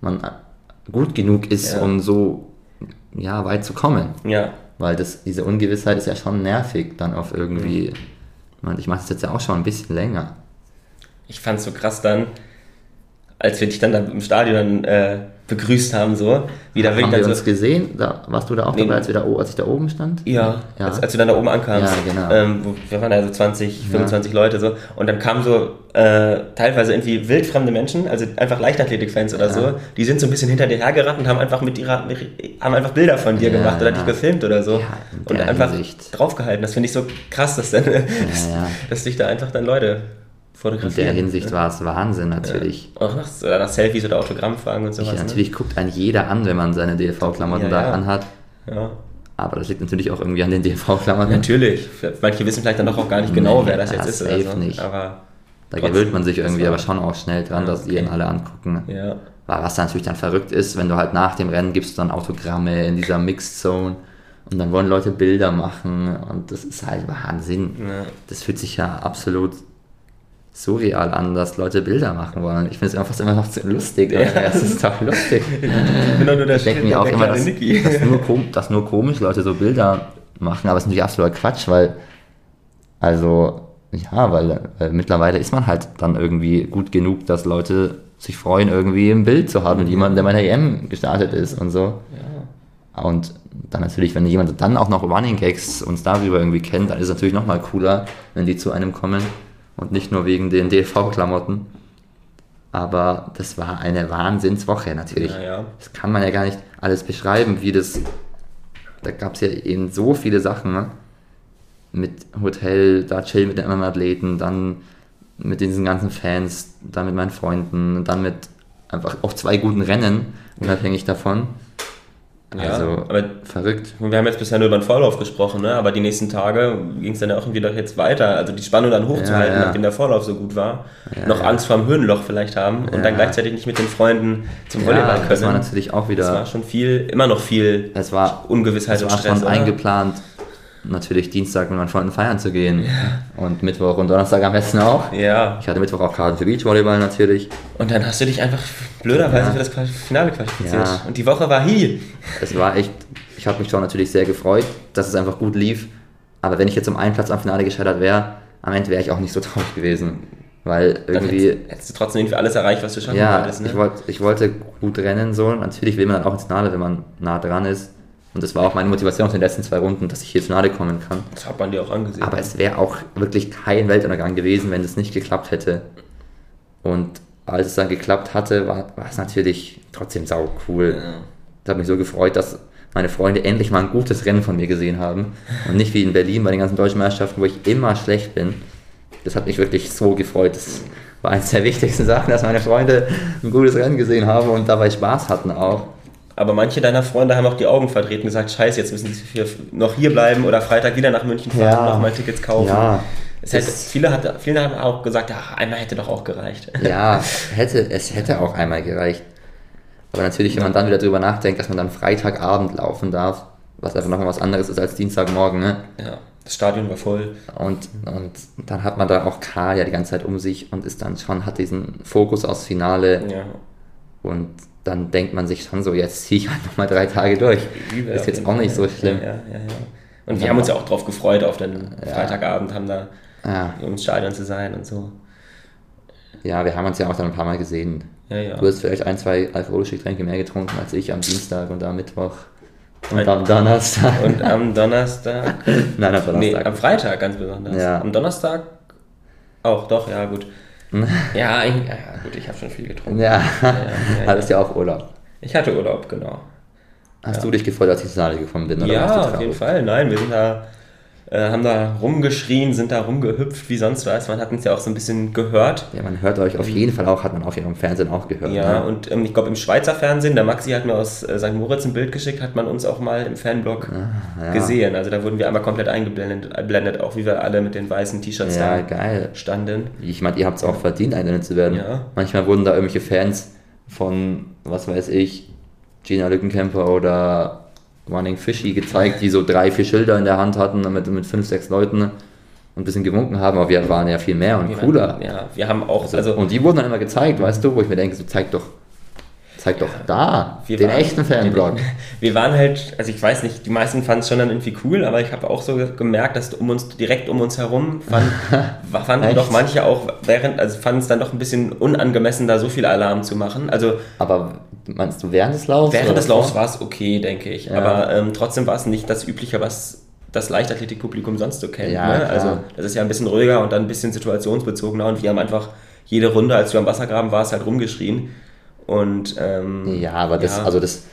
man gut genug ist, um so ja, weit zu kommen. Ja. Weil das, diese Ungewissheit ist ja schon nervig, dann auf irgendwie. Mhm. Ich mache das jetzt ja auch schon ein bisschen länger. Ich fand es so krass dann, als wir dich dann da im Stadion äh, begrüßt haben, so. Wie da haben wir uns so, gesehen? Da, warst du da auch nee, dabei, als, wir da, als ich da oben stand? Ja, ja. Als, als du dann da oben ankamst. Ja, genau. Ähm, wir waren da so 20, 25 ja. Leute so. Und dann kamen so äh, teilweise irgendwie wildfremde Menschen, also einfach Leichtathletik-Fans oder ja. so, die sind so ein bisschen hinter dir hergerannt und haben einfach mit ihrer, haben einfach Bilder von dir gemacht oder dich gefilmt oder so. und einfach Hinsicht. draufgehalten. Das finde ich so krass, dass dann, dass dich da einfach dann Leute. In der Hinsicht war es Wahnsinn natürlich. Ja. Auch nach, nach, Selfies oder Autogrammfragen und sowas. Ja, ne? natürlich ne? guckt einen jeder an, wenn man seine DLV-Klamotten ja, da ja. anhat. Ja. Aber das liegt natürlich auch irgendwie an den DLV-Klamotten. Natürlich. Manche wissen vielleicht dann doch auch gar nicht genau, nee, wer das jetzt ist. Safe so. nicht. Aber da gewöhnt man sich irgendwie aber schon auch schnell dran, dass die ihn alle angucken. Ja. Was natürlich dann verrückt ist, wenn du halt nach dem Rennen gibst dann Autogramme in dieser Mixed Zone und dann wollen Leute Bilder machen und das ist halt Wahnsinn. Das fühlt sich ja absolut surreal an, dass Leute Bilder machen wollen. Ich finde es einfach immer noch zu lustig. Ja. Es ist doch lustig. ich bin doch nur der denke mir auch immer, dass, dass, nur dass nur komisch Leute so Bilder machen, aber es ist natürlich absoluter Quatsch, weil also ja, weil, weil mittlerweile ist man halt dann irgendwie gut genug, dass Leute sich freuen, irgendwie ein Bild zu haben mit jemandem, der meiner EM gestartet ist und so. Ja. Und dann natürlich, wenn jemand dann auch noch Running Gags uns darüber irgendwie kennt, dann ist es natürlich nochmal cooler, wenn die zu einem kommen und nicht nur wegen den DLV-Klamotten. Aber das war eine Wahnsinnswoche natürlich. Ja, ja. Das kann man ja gar nicht alles beschreiben, wie das. Da gab es ja eben so viele Sachen. Ne? Mit Hotel, da chillen mit den anderen Athleten, dann mit diesen ganzen Fans, dann mit meinen Freunden, dann mit einfach auch zwei guten Rennen, unabhängig davon. Ja, also aber verrückt. Wir haben jetzt bisher nur über den Vorlauf gesprochen, ne? aber die nächsten Tage ging es dann ja auch irgendwie doch jetzt weiter. Also die Spannung dann hochzuhalten, ja, ja. nachdem der Vorlauf so gut war. Ja, noch Angst vor dem Höhenloch vielleicht haben und dann gleichzeitig nicht mit den Freunden zum Volleyball können. Das war natürlich auch wieder. Es war schon viel, immer noch viel es war, Ungewissheit es war und Stress. schon eingeplant natürlich Dienstag mit meinen Freunden feiern zu gehen. Ja. Und Mittwoch und Donnerstag am besten auch. Ja. Ich hatte Mittwoch auch Karten für Beachvolleyball natürlich. Und dann hast du dich einfach blöderweise ja. für das Finale qualifiziert. Ja. Und die Woche war hier. Es war echt, ich habe mich schon natürlich sehr gefreut, dass es einfach gut lief. Aber wenn ich jetzt um einen Platz am Finale gescheitert wäre, am Ende wäre ich auch nicht so traurig gewesen. Weil irgendwie. Hättest, hättest, du trotzdem irgendwie alles erreicht, was du schaffen ja, wolltest. Ne? Ich, wollt, ich wollte gut rennen so. Natürlich will man dann auch ins Finale, wenn man nah dran ist. Und das war auch meine Motivation aus den letzten zwei Runden, dass ich hier Finale kommen kann. Das hat man dir auch angesehen. Aber es wäre auch wirklich kein Weltuntergang gewesen, wenn es nicht geklappt hätte. Und als es dann geklappt hatte, war, war es natürlich trotzdem sau cool. Ja. Das hat mich so gefreut, dass meine Freunde endlich mal ein gutes Rennen von mir gesehen haben. Und nicht wie in Berlin bei den ganzen deutschen Meisterschaften, wo ich immer schlecht bin. Das hat mich wirklich so gefreut. Das war eines der wichtigsten Sachen, dass meine Freunde ein gutes Rennen gesehen haben und dabei Spaß hatten auch. Aber manche deiner Freunde haben auch die Augen verdreht und gesagt, scheiße, jetzt müssen sie noch hier bleiben oder Freitag wieder nach München fahren ja. und nochmal Tickets kaufen. Ja. Es hätte, viele, hat, viele haben auch gesagt, ja, einmal hätte doch auch gereicht. Ja, hätte, es hätte auch einmal gereicht. Aber natürlich, wenn man dann wieder drüber nachdenkt, dass man dann Freitagabend laufen darf, was einfach nochmal was anderes ist als Dienstagmorgen, ne? Ja, das Stadion war voll. Und, und dann hat man da auch Karl ja die ganze Zeit um sich und ist dann schon, hat diesen Fokus aufs Finale. Ja. Und dann denkt man sich schon so, jetzt ziehe ich halt nochmal drei Tage durch. Übel, ist jetzt auch nicht so schlimm. Ja, ja, ja. Und wir haben uns ja auch drauf gefreut, auf den Freitagabend, haben da ja. ins Stadion zu sein und so. Ja, wir haben uns ja auch dann ein paar Mal gesehen. Du hast vielleicht ein, zwei alkoholische Getränke mehr getrunken als ich am Dienstag und am Mittwoch. Und ein, am Donnerstag. Und am Donnerstag? Nein, am Donnerstag. Nee, am Freitag ganz besonders. Ja. Am Donnerstag auch, doch, ja, gut. ja, ich, ja, gut, ich habe schon viel getrunken. Ja, ja, hattest ja auch Urlaub. Ich hatte Urlaub, genau. Hast du dich gefreut, als ich ins Finale gekommen bin? Oder ja, auf jeden Fall. Nein, wir sind da äh, haben da rumgeschrien, sind da rumgehüpft wie sonst was. Man hat uns ja auch so ein bisschen gehört. Ja, man hört euch auf jeden Fall auch, hat man auch im Fernsehen auch gehört. Ja, ne? und ähm, ich glaube im Schweizer Fernsehen, der Maxi hat mir aus äh, St. Moritz ein Bild geschickt, hat man uns auch mal im Fanblog ah, ja. gesehen. Also da wurden wir einmal komplett eingeblendet, auch wie wir alle mit den weißen T-Shirts ja, da geil. standen. Ich meine, ihr habt es auch verdient, eingeblendet zu werden. Ja. Manchmal wurden da irgendwelche Fans von, was weiß ich, Gina Lückenkämper oder Running Fishy gezeigt, die so drei, vier Schilder in der Hand hatten mit, mit fünf, sechs Leuten und ein bisschen gewunken haben, aber wir waren ja viel mehr und wir cooler. Waren, ja, wir haben auch. Also, also, und die wurden dann immer gezeigt, weißt du, wo ich mir denke, so zeig doch Zeig doch da wir den waren, echten Fanblog. Wir waren halt, also ich weiß nicht, die meisten fanden es schon dann irgendwie cool, aber ich habe auch so gemerkt, dass um uns direkt um uns herum fand, fanden doch manche auch während, also fanden es dann doch ein bisschen unangemessen, da so viel Alarm zu machen. Also, aber meinst du während des Laufs? Während des Laufs war es okay, denke ich. Ja. Aber ähm, trotzdem war es nicht das Übliche, was das Leichtathletikpublikum sonst so kennt. Ja, ne? Also das ist ja ein bisschen ruhiger und dann ein bisschen situationsbezogener und wir haben einfach jede Runde, als du am Wassergraben warst, halt rumgeschrien. Und ähm, ja, aber das, ja. also das, das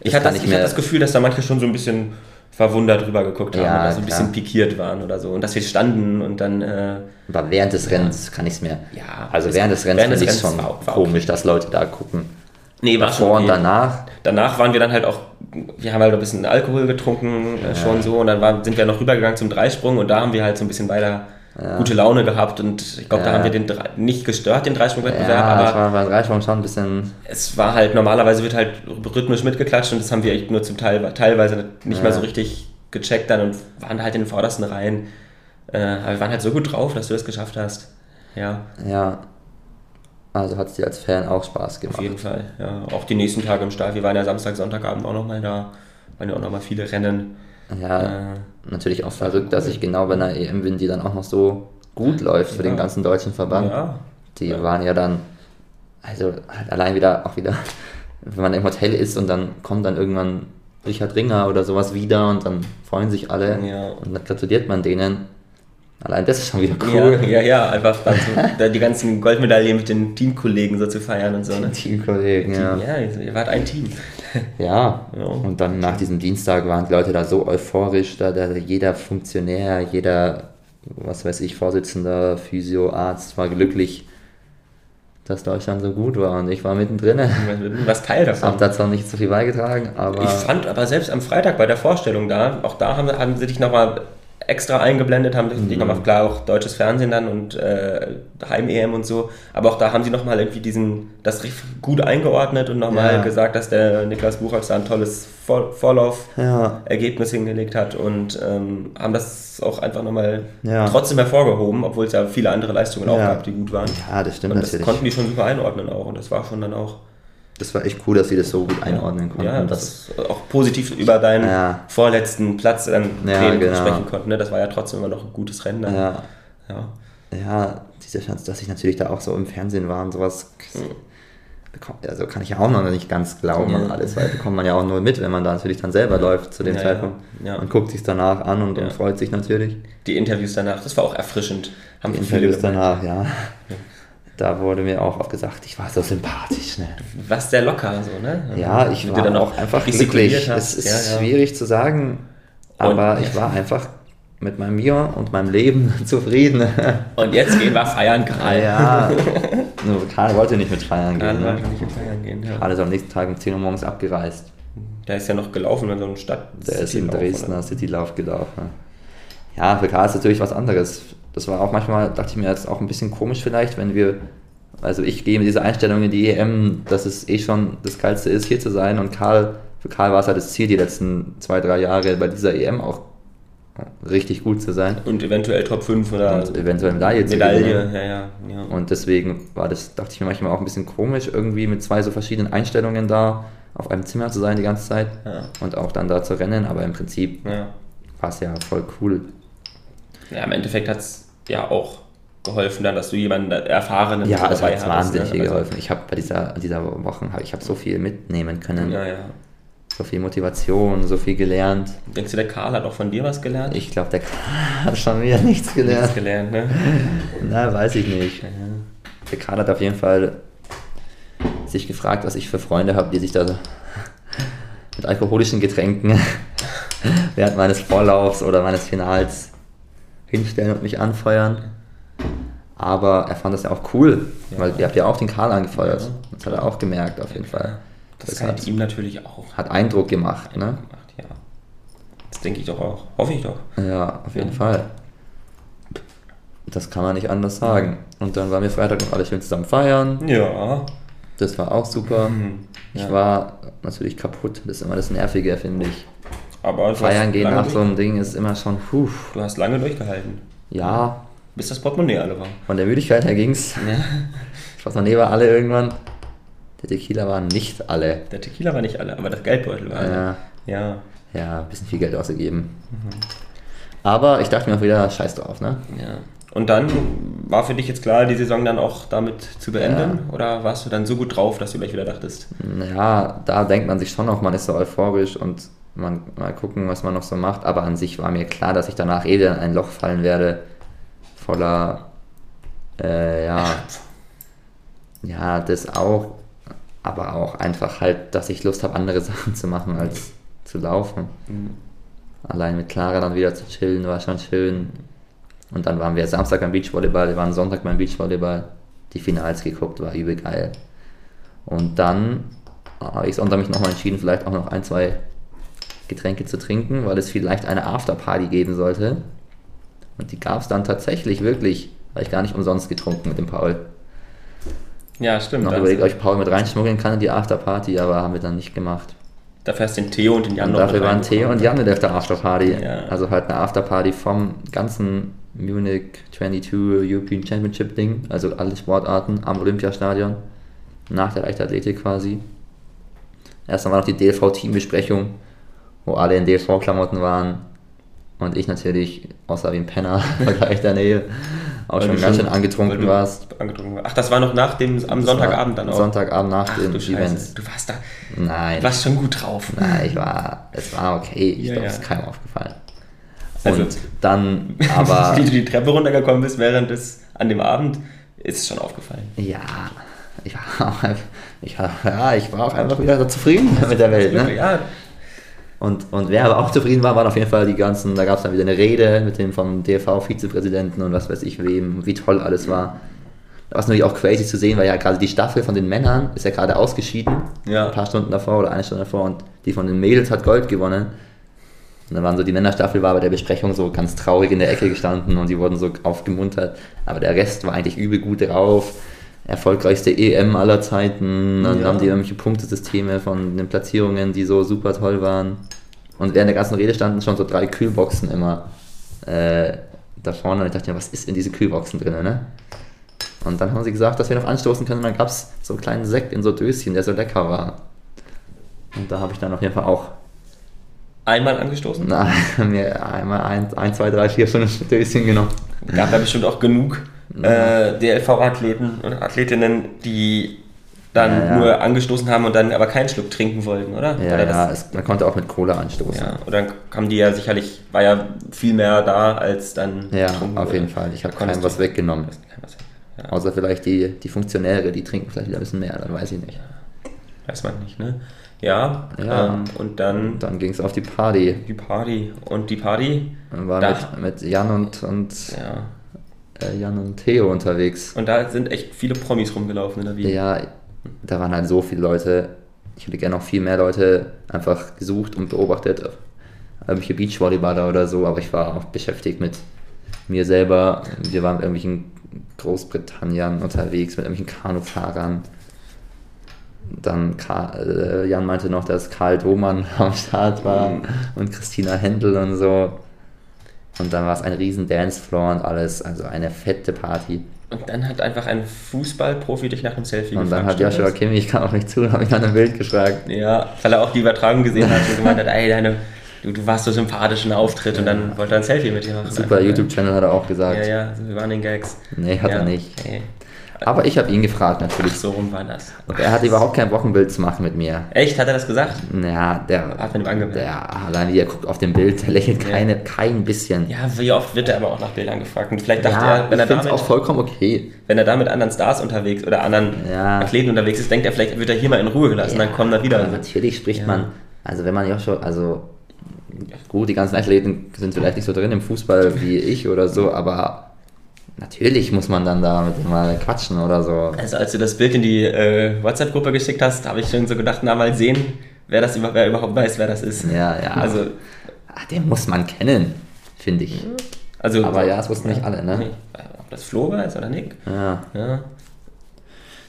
ich hatte, das, ich hatte das Gefühl, dass da manche schon so ein bisschen verwundert drüber geguckt haben ja, oder so ein bisschen pikiert waren oder so und dass wir standen und dann. Äh, aber während des Rennens ja. kann ich es mir. Ja. Also während des Rennens finde ich es schon war, war komisch, okay. dass Leute da gucken. Nee, war Davor okay. und danach. Danach waren wir dann halt auch, wir haben halt ein bisschen Alkohol getrunken, äh, schon so, und dann waren, sind wir noch rübergegangen zum Dreisprung und da haben wir halt so ein bisschen weiter ja. gute Laune gehabt und ich glaube, ja. da haben wir den nicht gestört, den Dreisprung-Wettbewerb. Ja, aber das war beim Dreisprung schon ein bisschen. Es war halt, normalerweise wird halt rhythmisch mitgeklatscht und das haben wir echt nur zum Teil teilweise nicht ja. mehr so richtig gecheckt dann und waren halt in den vordersten Reihen. Äh, aber wir waren halt so gut drauf, dass du das geschafft hast. Ja. Ja. Also hat es dir als Fan auch Spaß gemacht. Auf jeden Fall, ja. Auch die nächsten Tage im Stall. Wir waren ja Samstag, Sonntagabend auch nochmal da. Waren ja auch nochmal viele Rennen. Ja, äh, natürlich auch verrückt, dass ich genau bei einer EM bin, die dann auch noch so gut läuft für ja. den ganzen deutschen Verband. Ja. Die ja. waren ja dann, also halt allein wieder, auch wieder, wenn man im Hotel ist und dann kommt dann irgendwann Richard Ringer oder sowas wieder und dann freuen sich alle und dann gratuliert man denen. Allein das ist schon wieder cool. Ja, ja, ja einfach so, die ganzen Goldmedaillen mit den Teamkollegen so zu feiern und so. Ne? Teamkollegen, ja. Ja, ihr wart ein Team. Ja. ja. und dann nach diesem Dienstag waren die Leute da so euphorisch, da, da jeder Funktionär, jeder, was weiß ich, Vorsitzender, Physio, Arzt war glücklich, dass Deutschland so gut war und ich war mittendrin. Warst Teil davon. Hab dazu nicht so viel beigetragen, aber... Ich fand aber selbst am Freitag bei der Vorstellung da, auch da haben, haben sie dich nochmal extra eingeblendet, haben mhm. nochmal klar auch deutsches Fernsehen dann und äh, Heim-EM und so, aber auch da haben sie nochmal irgendwie diesen, das gut eingeordnet und nochmal ja. gesagt, dass der Niklas Buchholz da ein tolles Vor Vorlauf-Ergebnis ja. hingelegt hat und ähm, haben das auch einfach nochmal ja. trotzdem hervorgehoben, obwohl es ja viele andere Leistungen auch gab, die gut waren. Ja, das stimmt und das natürlich. konnten die schon super einordnen auch und das war schon dann auch das war echt cool, dass sie das so gut einordnen konnten. Ja, das, das auch positiv über deinen ja. vorletzten Platz dann ja, genau. sprechen konnten. Ne? Das war ja trotzdem immer noch ein gutes Rennen. Dann. Ja. ja. Ja, diese Chance, dass ich natürlich da auch so im Fernsehen war und sowas, mhm. also kann ich ja auch noch nicht ganz glauben an alles, weil bekommt man ja auch nur mit, wenn man da natürlich dann selber läuft zu dem Zeitpunkt. Man guckt sich danach an und, und, freut sich natürlich. Die Interviews danach, das war auch erfrischend. Haben Die Interviews danach, ja da wurde mir auch oft gesagt, ich war so sympathisch. Ne? Du warst sehr locker, so, ne? Ja, ich war dann auch einfach glücklich. Es ist ja, ja. schwierig zu sagen, aber und, ich war einfach mit meinem Mir und meinem Leben zufrieden. Und jetzt gehen wir feiern, Karl. Ja, nur Karl wollte nicht mit feiern Karl gehen. Wollte ne? nicht mit feiern gehen, ja. Karl ist am nächsten Tag um 10 Uhr morgens abgereist. Der ist ja noch gelaufen in so einem Stadt. Der ist in Dresdner Citylauf gelaufen. Ja, für Karl ist natürlich was anderes das war auch manchmal, dachte ich mir jetzt auch ein bisschen komisch vielleicht, wenn wir, also ich gehe mit dieser Einstellung in die EM, dass es eh schon das Geilste ist, hier zu sein und Karl, für Karl war es halt das Ziel, die letzten zwei, drei Jahre bei dieser EM auch richtig gut zu sein. Und eventuell Top 5 oder und eventuell Medaille, zu Medaille, ja, ja, ja. Und deswegen war das, dachte ich mir manchmal auch ein bisschen komisch, irgendwie mit zwei so verschiedenen Einstellungen da auf einem Zimmer zu sein die ganze Zeit ja. und auch dann da zu rennen, aber im Prinzip ja. war es ja voll cool ja, im Endeffekt hat es ja auch geholfen, dann, dass du jemanden erfahrenen ja, dabei hast. Ja, es hat wahnsinnig ne? viel also geholfen. Ich habe bei dieser, dieser Woche, ich habe so viel mitnehmen können. Ja, ja. So viel Motivation, so viel gelernt. Denkst du, der Karl hat auch von dir was gelernt? Ich glaube, der Karl hat von mir nichts gelernt. Nichts gelernt, ne? Na, weiß ich nicht. Der Karl hat auf jeden Fall sich gefragt, was ich für Freunde habe, die sich da mit alkoholischen Getränken während meines Vorlaufs oder meines Finals hinstellen und mich anfeuern. Aber er fand das ja auch cool, ja. weil ihr habt ja auch den Karl angefeuert. Ja. Das hat er auch gemerkt, auf jeden Fall. Das, das hat ihm natürlich auch. Hat Eindruck gemacht, ne? Gemacht, ja. Das denke ich doch auch. Hoffe ich doch. Ja, auf jeden. Fall. Das kann man nicht anders sagen. Und dann waren wir Freitag noch alle schön zusammen feiern. Ja. Das war auch super. Mhm. Ich war natürlich kaputt. Das ist immer das Nervige, finde ich. Aber Feiern gehen nach so einem Ding ist immer schon, puh. Du hast lange durchgehalten. Ja. Bis das Portemonnaie alle war. Von der Müdigkeit her ging's. Ja. Das Portemonnaie war alle irgendwann. Der Tequila waren nicht alle. Der Tequila war nicht alle, aber das Geldbeutel war alle. Ja. Ja. Ja, ein bisschen viel Geld ausgegeben. Mhm. Aber ich dachte mir auch wieder, scheiß drauf, ne? Ja. Und dann war für dich jetzt klar, die Saison dann auch damit zu beenden? Ja. Oder warst du dann so gut drauf, dass du gleich wieder dachtest? Ja, da denkt man sich schon noch, man ist so euphorisch und man, mal gucken, was man noch so macht. Aber an sich war mir klar, dass ich danach eh in ein Loch fallen werde, voller, äh, ja, ja, das auch, aber auch einfach halt, dass ich Lust habe, andere Sachen zu machen, als zu laufen. Mhm. Allein mit Clara dann wieder zu chillen, war schon schön. Und dann waren wir Samstag beim Beachvolleyball, wir waren Sonntag beim Beachvolleyball, die Finals geguckt, war übel geil. Und dann habe ich Sonntag mich nochmal entschieden, vielleicht auch noch ein, zwei Getränke zu trinken, weil es vielleicht eine Afterparty geben sollte. Und die gab es dann tatsächlich wirklich, weil ich gar nicht umsonst getrunken mit dem Paul. Ja, stimmt. Noch überlegt, ob ich Paul mit reinschmuggeln kann in die Afterparty, aber haben wir dann nicht gemacht. Dafür hast du den Theo und den Jan und noch Dafür waren Theo und Jan mit auf der Afterparty. Ja. Also halt eine Afterparty vom ganzen Munich 22 European Championship Ding, also alle Sportarten am Olympiastadion, nach der Leichtathletik quasi. Erstmal war noch die DLV-Teambesprechung, wo alle in DLV-Klamotten waren und ich natürlich, außer wie ein Penner, gleich der Nähe, auch schon ganz schön angetrunken warst. Angetrunken war. Ach, das war noch nach dem, am das Sonntagabend dann auch? Sonntagabend nach Ach, dem Event. Du warst da, Nein. Du warst schon gut drauf. Nein, ich war, es war okay. Ich ja, glaube, ja. es ist keinem aufgefallen. Also, und dann aber... wie du die Treppe runtergekommen bist während des, an dem Abend, ist es schon aufgefallen. Ja, ich war auch, ich war, ja, ich war auch einfach wieder zufrieden mit der Welt. Ne? Ja, und, und wer aber auch zufrieden war, waren auf jeden Fall die ganzen, da gab es dann wieder eine Rede mit dem vom DFV-Vizepräsidenten und was weiß ich wem, wie toll alles war. Es natürlich auch crazy zu sehen, weil ja gerade die Staffel von den Männern ist ja gerade ausgeschieden, ja. ein paar Stunden davor oder eine Stunde davor und die von den Mädels hat Gold gewonnen. Und dann waren so, die Männerstaffel war bei der Besprechung so ganz traurig in der Ecke gestanden und die wurden so aufgemuntert. Aber der Rest war eigentlich übel gut drauf. Erfolgreichste EM aller Zeiten. Dann ja. haben die irgendwelche Punktesysteme von den Platzierungen, die so super toll waren. Und während der ganzen Rede standen schon so drei Kühlboxen immer äh, da vorne. Und ich dachte, ja, was ist in diesen Kühlboxen drin, ne? Und dann haben sie gesagt, dass wir noch anstoßen können. Und dann gab es so einen kleinen Sekt in so Döschen, der so lecker war. Und da habe ich dann auf jeden Fall auch. Einmal angestoßen? Nein, mir einmal ein, ein, zwei, drei, vier, fünf Döschen genommen. Gab da bestimmt auch genug äh, DLV-Athleten und Athletinnen, die dann ja, ja. nur angestoßen haben und dann aber keinen Schluck trinken wollten, oder? Ja, oder ja es, man konnte auch mit Cola anstoßen. Ja, und dann kamen die ja sicherlich, war ja viel mehr da, als dann Ja, auf wurde. jeden Fall. Ich habe keinem was weggenommen. Was, ja. Außer vielleicht die, die Funktionäre, die trinken vielleicht wieder ein bisschen mehr, dann weiß ich nicht. Weiß man nicht, ne? Ja, ja. Ähm, und dann... Dann ging es auf die Party. Die Party. Und die Party... War mit, mit Jan und... und ja. Äh, Jan und Theo unterwegs. Und da sind echt viele Promis rumgelaufen in der Wien. Ja, da waren halt so viele Leute. Ich hätte gerne noch viel mehr Leute einfach gesucht und beobachtet. Irgendwelche Beachvolleyballer oder so, aber ich war auch beschäftigt mit mir selber. Wir waren mit irgendwelchen Großbritannien unterwegs, mit irgendwelchen Kanufahrern. Dann Karl, äh, Jan meinte noch, dass Karl Domann am Start war mhm. und Christina Händel und so. Und dann war es ein riesen Dancefloor und alles, also eine fette Party. Und dann hat einfach ein Fußballprofi dich nach einem Selfie und gefragt. Und dann hat Joshua Kimmich, ich kam auch nicht zu, habe ich nach einem Bild gefragt. Ja, weil er auch die Übertragung gesehen hat und gemeint hat, ey, deine, du, du warst so sympathisch in Auftritt und dann wollte er ein Selfie mit dir machen. Super YouTube-Channel hat er auch gesagt. Ja, ja, so Running Gags. Nee, hat ja, er nicht. Okay. Aber ich habe ihn gefragt natürlich. Ach, so rum war das. Und er hatte überhaupt kein Bock, ein Bild zu machen mit mir. Echt? Hat er das gesagt? Ja, der. Hat man ihm angemeldet? Der, allein wie er guckt auf dem Bild, der lächelt ja. keine, kein bisschen. Ja, wie oft wird er aber auch nach Bildern gefragt? Und vielleicht dachte ja, er, wenn er damit. auch vollkommen okay. Wenn er da mit anderen Stars unterwegs oder anderen ja. Athleten unterwegs ist, denkt er, vielleicht wird er hier mal in Ruhe gelassen, dann kommen er wieder. Natürlich spricht man, also wenn man ja schon, also gut, die ganzen Athleten sind vielleicht nicht so drin im Fußball wie ich oder so, aber Natürlich muss man dann da mit ihm mal quatschen oder so. Also als du das Bild in die äh, WhatsApp-Gruppe geschickt hast, habe ich schon so gedacht, na mal sehen, wer das wer überhaupt weiß, wer das ist. Ja, ja. Also Ach, den muss man kennen, finde ich. Also, Aber ja, es wussten nicht alle, ne? Ob das Flo weiß oder Nick. Ja. ja.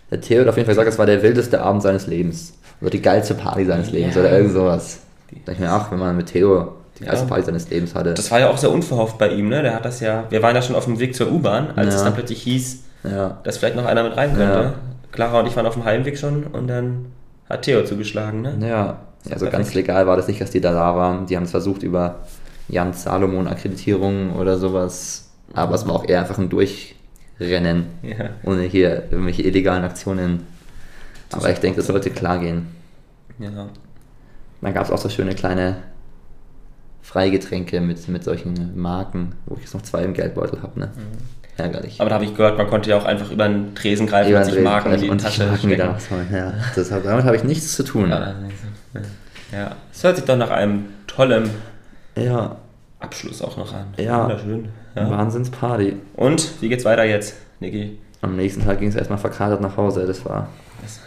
Der Theo hat auf jeden Fall gesagt, es war der wildeste Abend seines Lebens. Oder die geilste Party seines Lebens ja. oder irgend sowas. Da ich mir, ach, wenn man mit Theo die erste ja. Party seines Lebens hatte. Das war ja auch sehr unverhofft bei ihm, ne? Der hat das ja. Wir waren ja schon auf dem Weg zur U-Bahn, als ja. es dann plötzlich hieß, ja. dass vielleicht noch einer mit rein könnte. Clara und ich waren auf dem Heimweg schon und dann hat Theo zugeschlagen, ne? Ja, also ganz legal war das nicht, dass die da, da waren. Die haben es versucht über Jan Salomon Akkreditierung oder sowas. Aber es war auch eher einfach ein Durchrennen. Ja. Ohne hier irgendwelche illegalen Aktionen. Aber ich denke, das sollte klar gehen. Ja. Dann gab es auch so schöne kleine Freigetränke mit, mit solchen Marken, wo ich jetzt noch zwei im Geldbeutel habe. Ne? Mhm. Ärgerlich. Aber da habe ich gehört, man konnte ja auch einfach über einen Tresen greifen und sich Marken in die Tasche Marken stecken. Ja, das, damit habe ich nichts zu tun. Ja, ja, es hört sich doch nach einem tollen ja. Abschluss auch noch an. Ja, Wunderschön. Ja. Wahnsinnsparty. Und, wie geht's weiter jetzt, Niki? Am nächsten Tag ging es erstmal verkatert nach Hause. Das war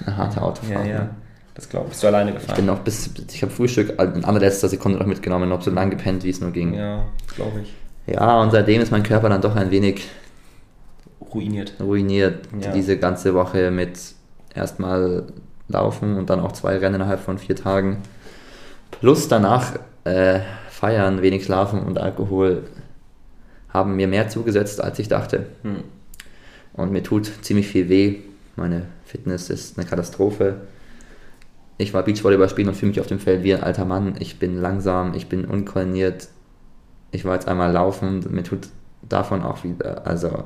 eine harte Autofahrt. Ja, ja. Ne? Das glaube ich. Bist du alleine gefahren? Ich bin noch bis, ich habe Frühstück in allerletzter Sekunde noch mitgenommen, habe so lange gepennt, wie es nur ging. Ja, glaube ich. Ja, und seitdem ist mein Körper dann doch ein wenig ruiniert. Ruiniert. Ja. Diese ganze Woche mit erstmal laufen und dann auch zwei Rennen innerhalb von vier Tagen. Plus danach äh, feiern, wenig schlafen und Alkohol haben mir mehr zugesetzt, als ich dachte. Hm. Und mir tut ziemlich viel weh. Meine Fitness ist eine Katastrophe. Ich war Beachvolleyball spielen und fühle mich auf dem Feld wie ein alter Mann. Ich bin langsam, ich bin unkoordiniert. Ich war jetzt einmal laufen, mir tut davon auch wieder, also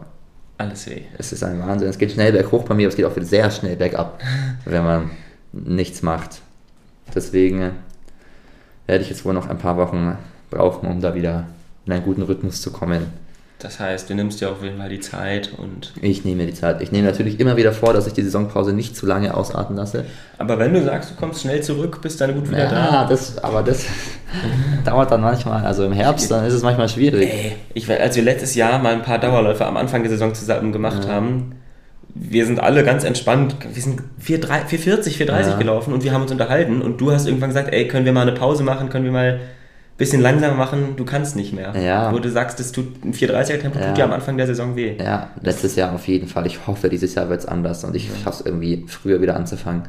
alles weh. Es ist ein Wahnsinn. Es geht schnell berghoch bei mir, aber es geht auch wieder sehr schnell bergab, wenn man nichts macht. Deswegen werde ich jetzt wohl noch ein paar Wochen brauchen, um da wieder in einen guten Rhythmus zu kommen. Das heißt, du nimmst dir auf jeden Fall die Zeit und. Ich nehme mir die Zeit. Ich nehme natürlich immer wieder vor, dass ich die Saisonpause nicht zu lange ausarten lasse. Aber wenn du sagst, du kommst schnell zurück, bist dann gut wieder ja, da. Das, aber das dauert dann manchmal, also im Herbst, dann ist es manchmal schwierig. Ey, ich, als wir letztes Jahr mal ein paar Dauerläufe am Anfang der Saison zusammen gemacht ja. haben, wir sind alle ganz entspannt, wir sind 440, 430 ja. gelaufen und wir haben uns unterhalten und du hast irgendwann gesagt, ey, können wir mal eine Pause machen, können wir mal bisschen langsamer machen, du kannst nicht mehr. Ja. Wo du sagst, das tut ein 430er Tempo ja. tut dir am Anfang der Saison weh. Ja, letztes Jahr auf jeden Fall. Ich hoffe, dieses Jahr wird es anders und ich schaffe es irgendwie früher wieder anzufangen.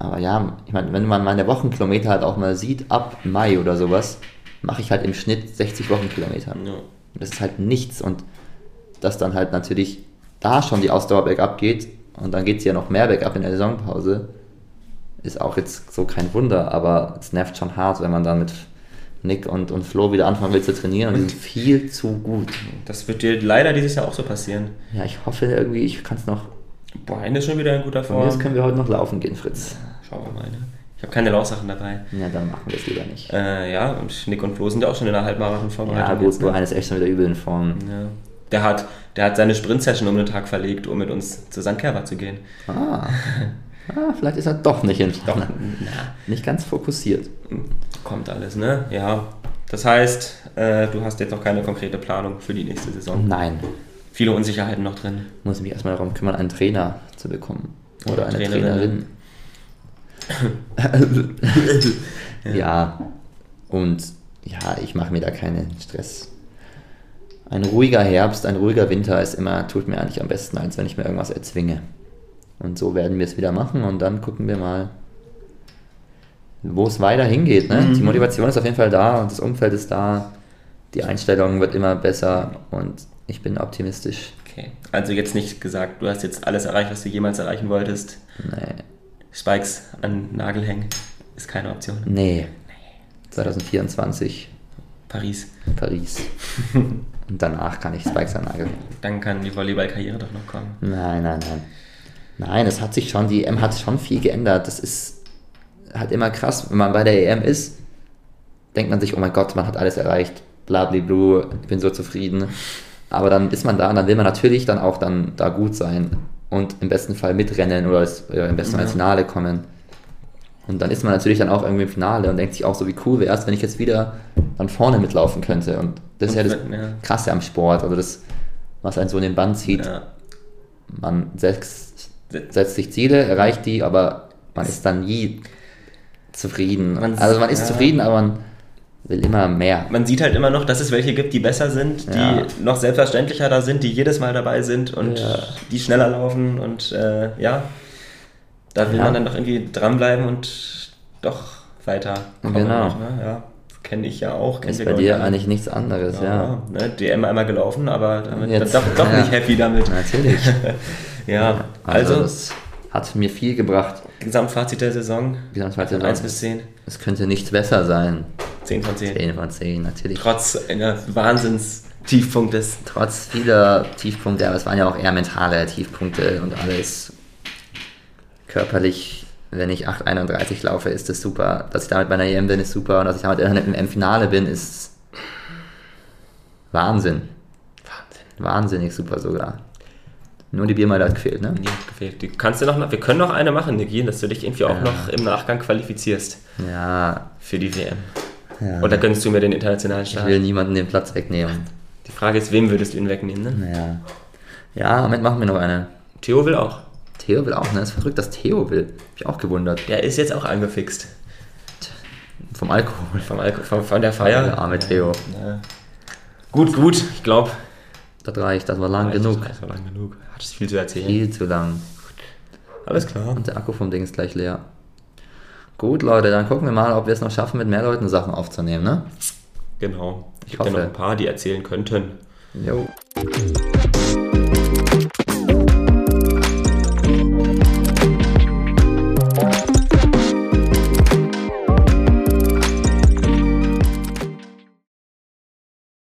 Aber ja, ich meine, wenn man meine Wochenkilometer halt auch mal sieht, ab Mai oder sowas, mache ich halt im Schnitt 60 Wochenkilometer. Ja. Das ist halt nichts und dass dann halt natürlich da schon die Ausdauer bergab geht und dann geht es ja noch mehr bergab in der Saisonpause, ist auch jetzt so kein Wunder, aber es nervt schon hart, wenn man dann mit Nick und, und Flo wieder anfangen will zu trainieren und die sind viel zu gut. Das wird dir leider dieses Jahr auch so passieren. Ja, ich hoffe irgendwie, ich kann es noch. Boah, ist schon wieder in guter Form. Jetzt können wir heute noch laufen gehen, Fritz. schauen wir mal, ne? Ich habe keine Laufsachen dabei. Ja, dann machen wir es lieber nicht. Äh, ja, und Nick und Flo sind ja auch schon in der Halbmarathon vorbereitet. Ja, gut, Brian ne? ist echt schon wieder übel in Form. Ja. Der hat, der hat seine Sprint-Session um den Tag verlegt, um mit uns zu St. Kerber zu gehen. Ah. ah. vielleicht ist er doch nicht in Form. Nicht ganz fokussiert. Kommt alles, ne? Ja, das heißt, äh, du hast jetzt noch keine konkrete Planung für die nächste Saison. Nein. Viele Unsicherheiten noch drin. Muss mich erstmal darum kümmern, einen Trainer zu bekommen. Oder, eine Trainerin. Trainerin. ja. ja. Und ja, ich mache mir da keinen Stress. Ein ruhiger Herbst, ein ruhiger Winter ist immer, tut mir eigentlich am besten, als wenn ich mir irgendwas erzwinge. Und so werden wir es wieder machen und dann gucken wir mal, wo es weiter hingeht. Ne? Mhm. Die Motivation ist auf jeden Fall da und das Umfeld ist da. Die Einstellung wird immer besser und ich bin optimistisch. Okay, also jetzt nicht gesagt, du hast jetzt alles erreicht, was du jemals erreichen wolltest. Nee. Spikes an Nagel hängen ist keine Option. Nee. nee. 2024. Paris. Paris. und danach kann ich Spikes an Nagel hängen. Dann kann die Volleyballkarriere doch noch kommen. Nein, nein, nein. Nein, es hat sich schon, die EM hat schon viel geändert. Das ist halt immer krass, wenn man bei der EM ist, denkt man sich, oh mein Gott, man hat alles erreicht, blablablu, ich bin so zufrieden. Aber dann ist man da und dann will man natürlich dann auch dann da gut sein und im besten Fall mitrennen oder, im besten Fall ins Finale kommen. Und dann ist man natürlich dann auch irgendwie im Finale und denkt sich auch so, wie cool wäre es, wenn ich jetzt wieder dann vorne mitlaufen könnte. Und das ist ja das Krasse am Sport, also das, was einen so in den Band zieht. Ja. Man setzt, setzt sich Ziele, erreicht die, aber man ist dann nie zufrieden. Man also man ist ja. zufrieden, aber man will immer mehr. Man sieht halt immer noch, dass es welche gibt, die besser sind, die ja. noch selbstverständlicher da sind, die jedes Mal dabei sind und ja. die schneller laufen und äh, ja, da will man dann doch irgendwie dranbleiben und doch weiter. Genau. Noch, ne? ja, kenne ich ja auch. Ist bei dir eigentlich nichts anderes, ja. Ne? DM einmal gelaufen, aber damit Jetzt, doch, doch nicht happy damit. Natürlich. ja, also, also hat mir viel gebracht. Gesamtfazit der Saison? Gesamtfazit Saison. 1 bis 10? Es könnte nichts besser sein. 10 von 10. 10 von 10, natürlich. Trotz eines Wahnsinns-Tiefpunktes. Trotz vieler Tiefpunkte, aber es waren ja auch eher mentale Tiefpunkte und alles. Körperlich, wenn ich 8,31 laufe, ist das super. Dass ich damit bei einer EM bin, ist super. Und dass ich damit im Finale bin, ist Wahnsinn. Wahnsinn. Wahnsinnig super sogar. Nur die Biermeile hat gefehlt, ne? Die hat gefehlt. Die kannst du noch, wir können noch eine machen, Niki, dass du dich irgendwie auch noch im Nachgang qualifizierst. Ja. Für die WM. Ja. Oder gönnst du mir den internationalen Start? Ich will niemanden den Platz wegnehmen. Die Frage ist, wem würdest du ihn wegnehmen, ne? Ja. Ja, Moment, machen wir noch eine. Theo will auch. Theo will auch, ne? Das ist verrückt, dass Theo will. Hab ich auch gewundert. Der ist jetzt auch angefixt. Vom Alkohol. Vom Alkohol, von, von der Feier. Der arme Theo. Ja. Gut, gut, ich glaube. Das reicht, das war lang reicht, genug. Das war lang genug. Hattest viel zu erzählen. Viel zu lang. Alles klar. Und der Akku vom Ding ist gleich leer. Gut, Leute, dann gucken wir mal, ob wir es noch schaffen, mit mehr Leuten Sachen aufzunehmen, ne? Genau. Ich, ich hoffe. noch ein paar, die erzählen könnten. Jo.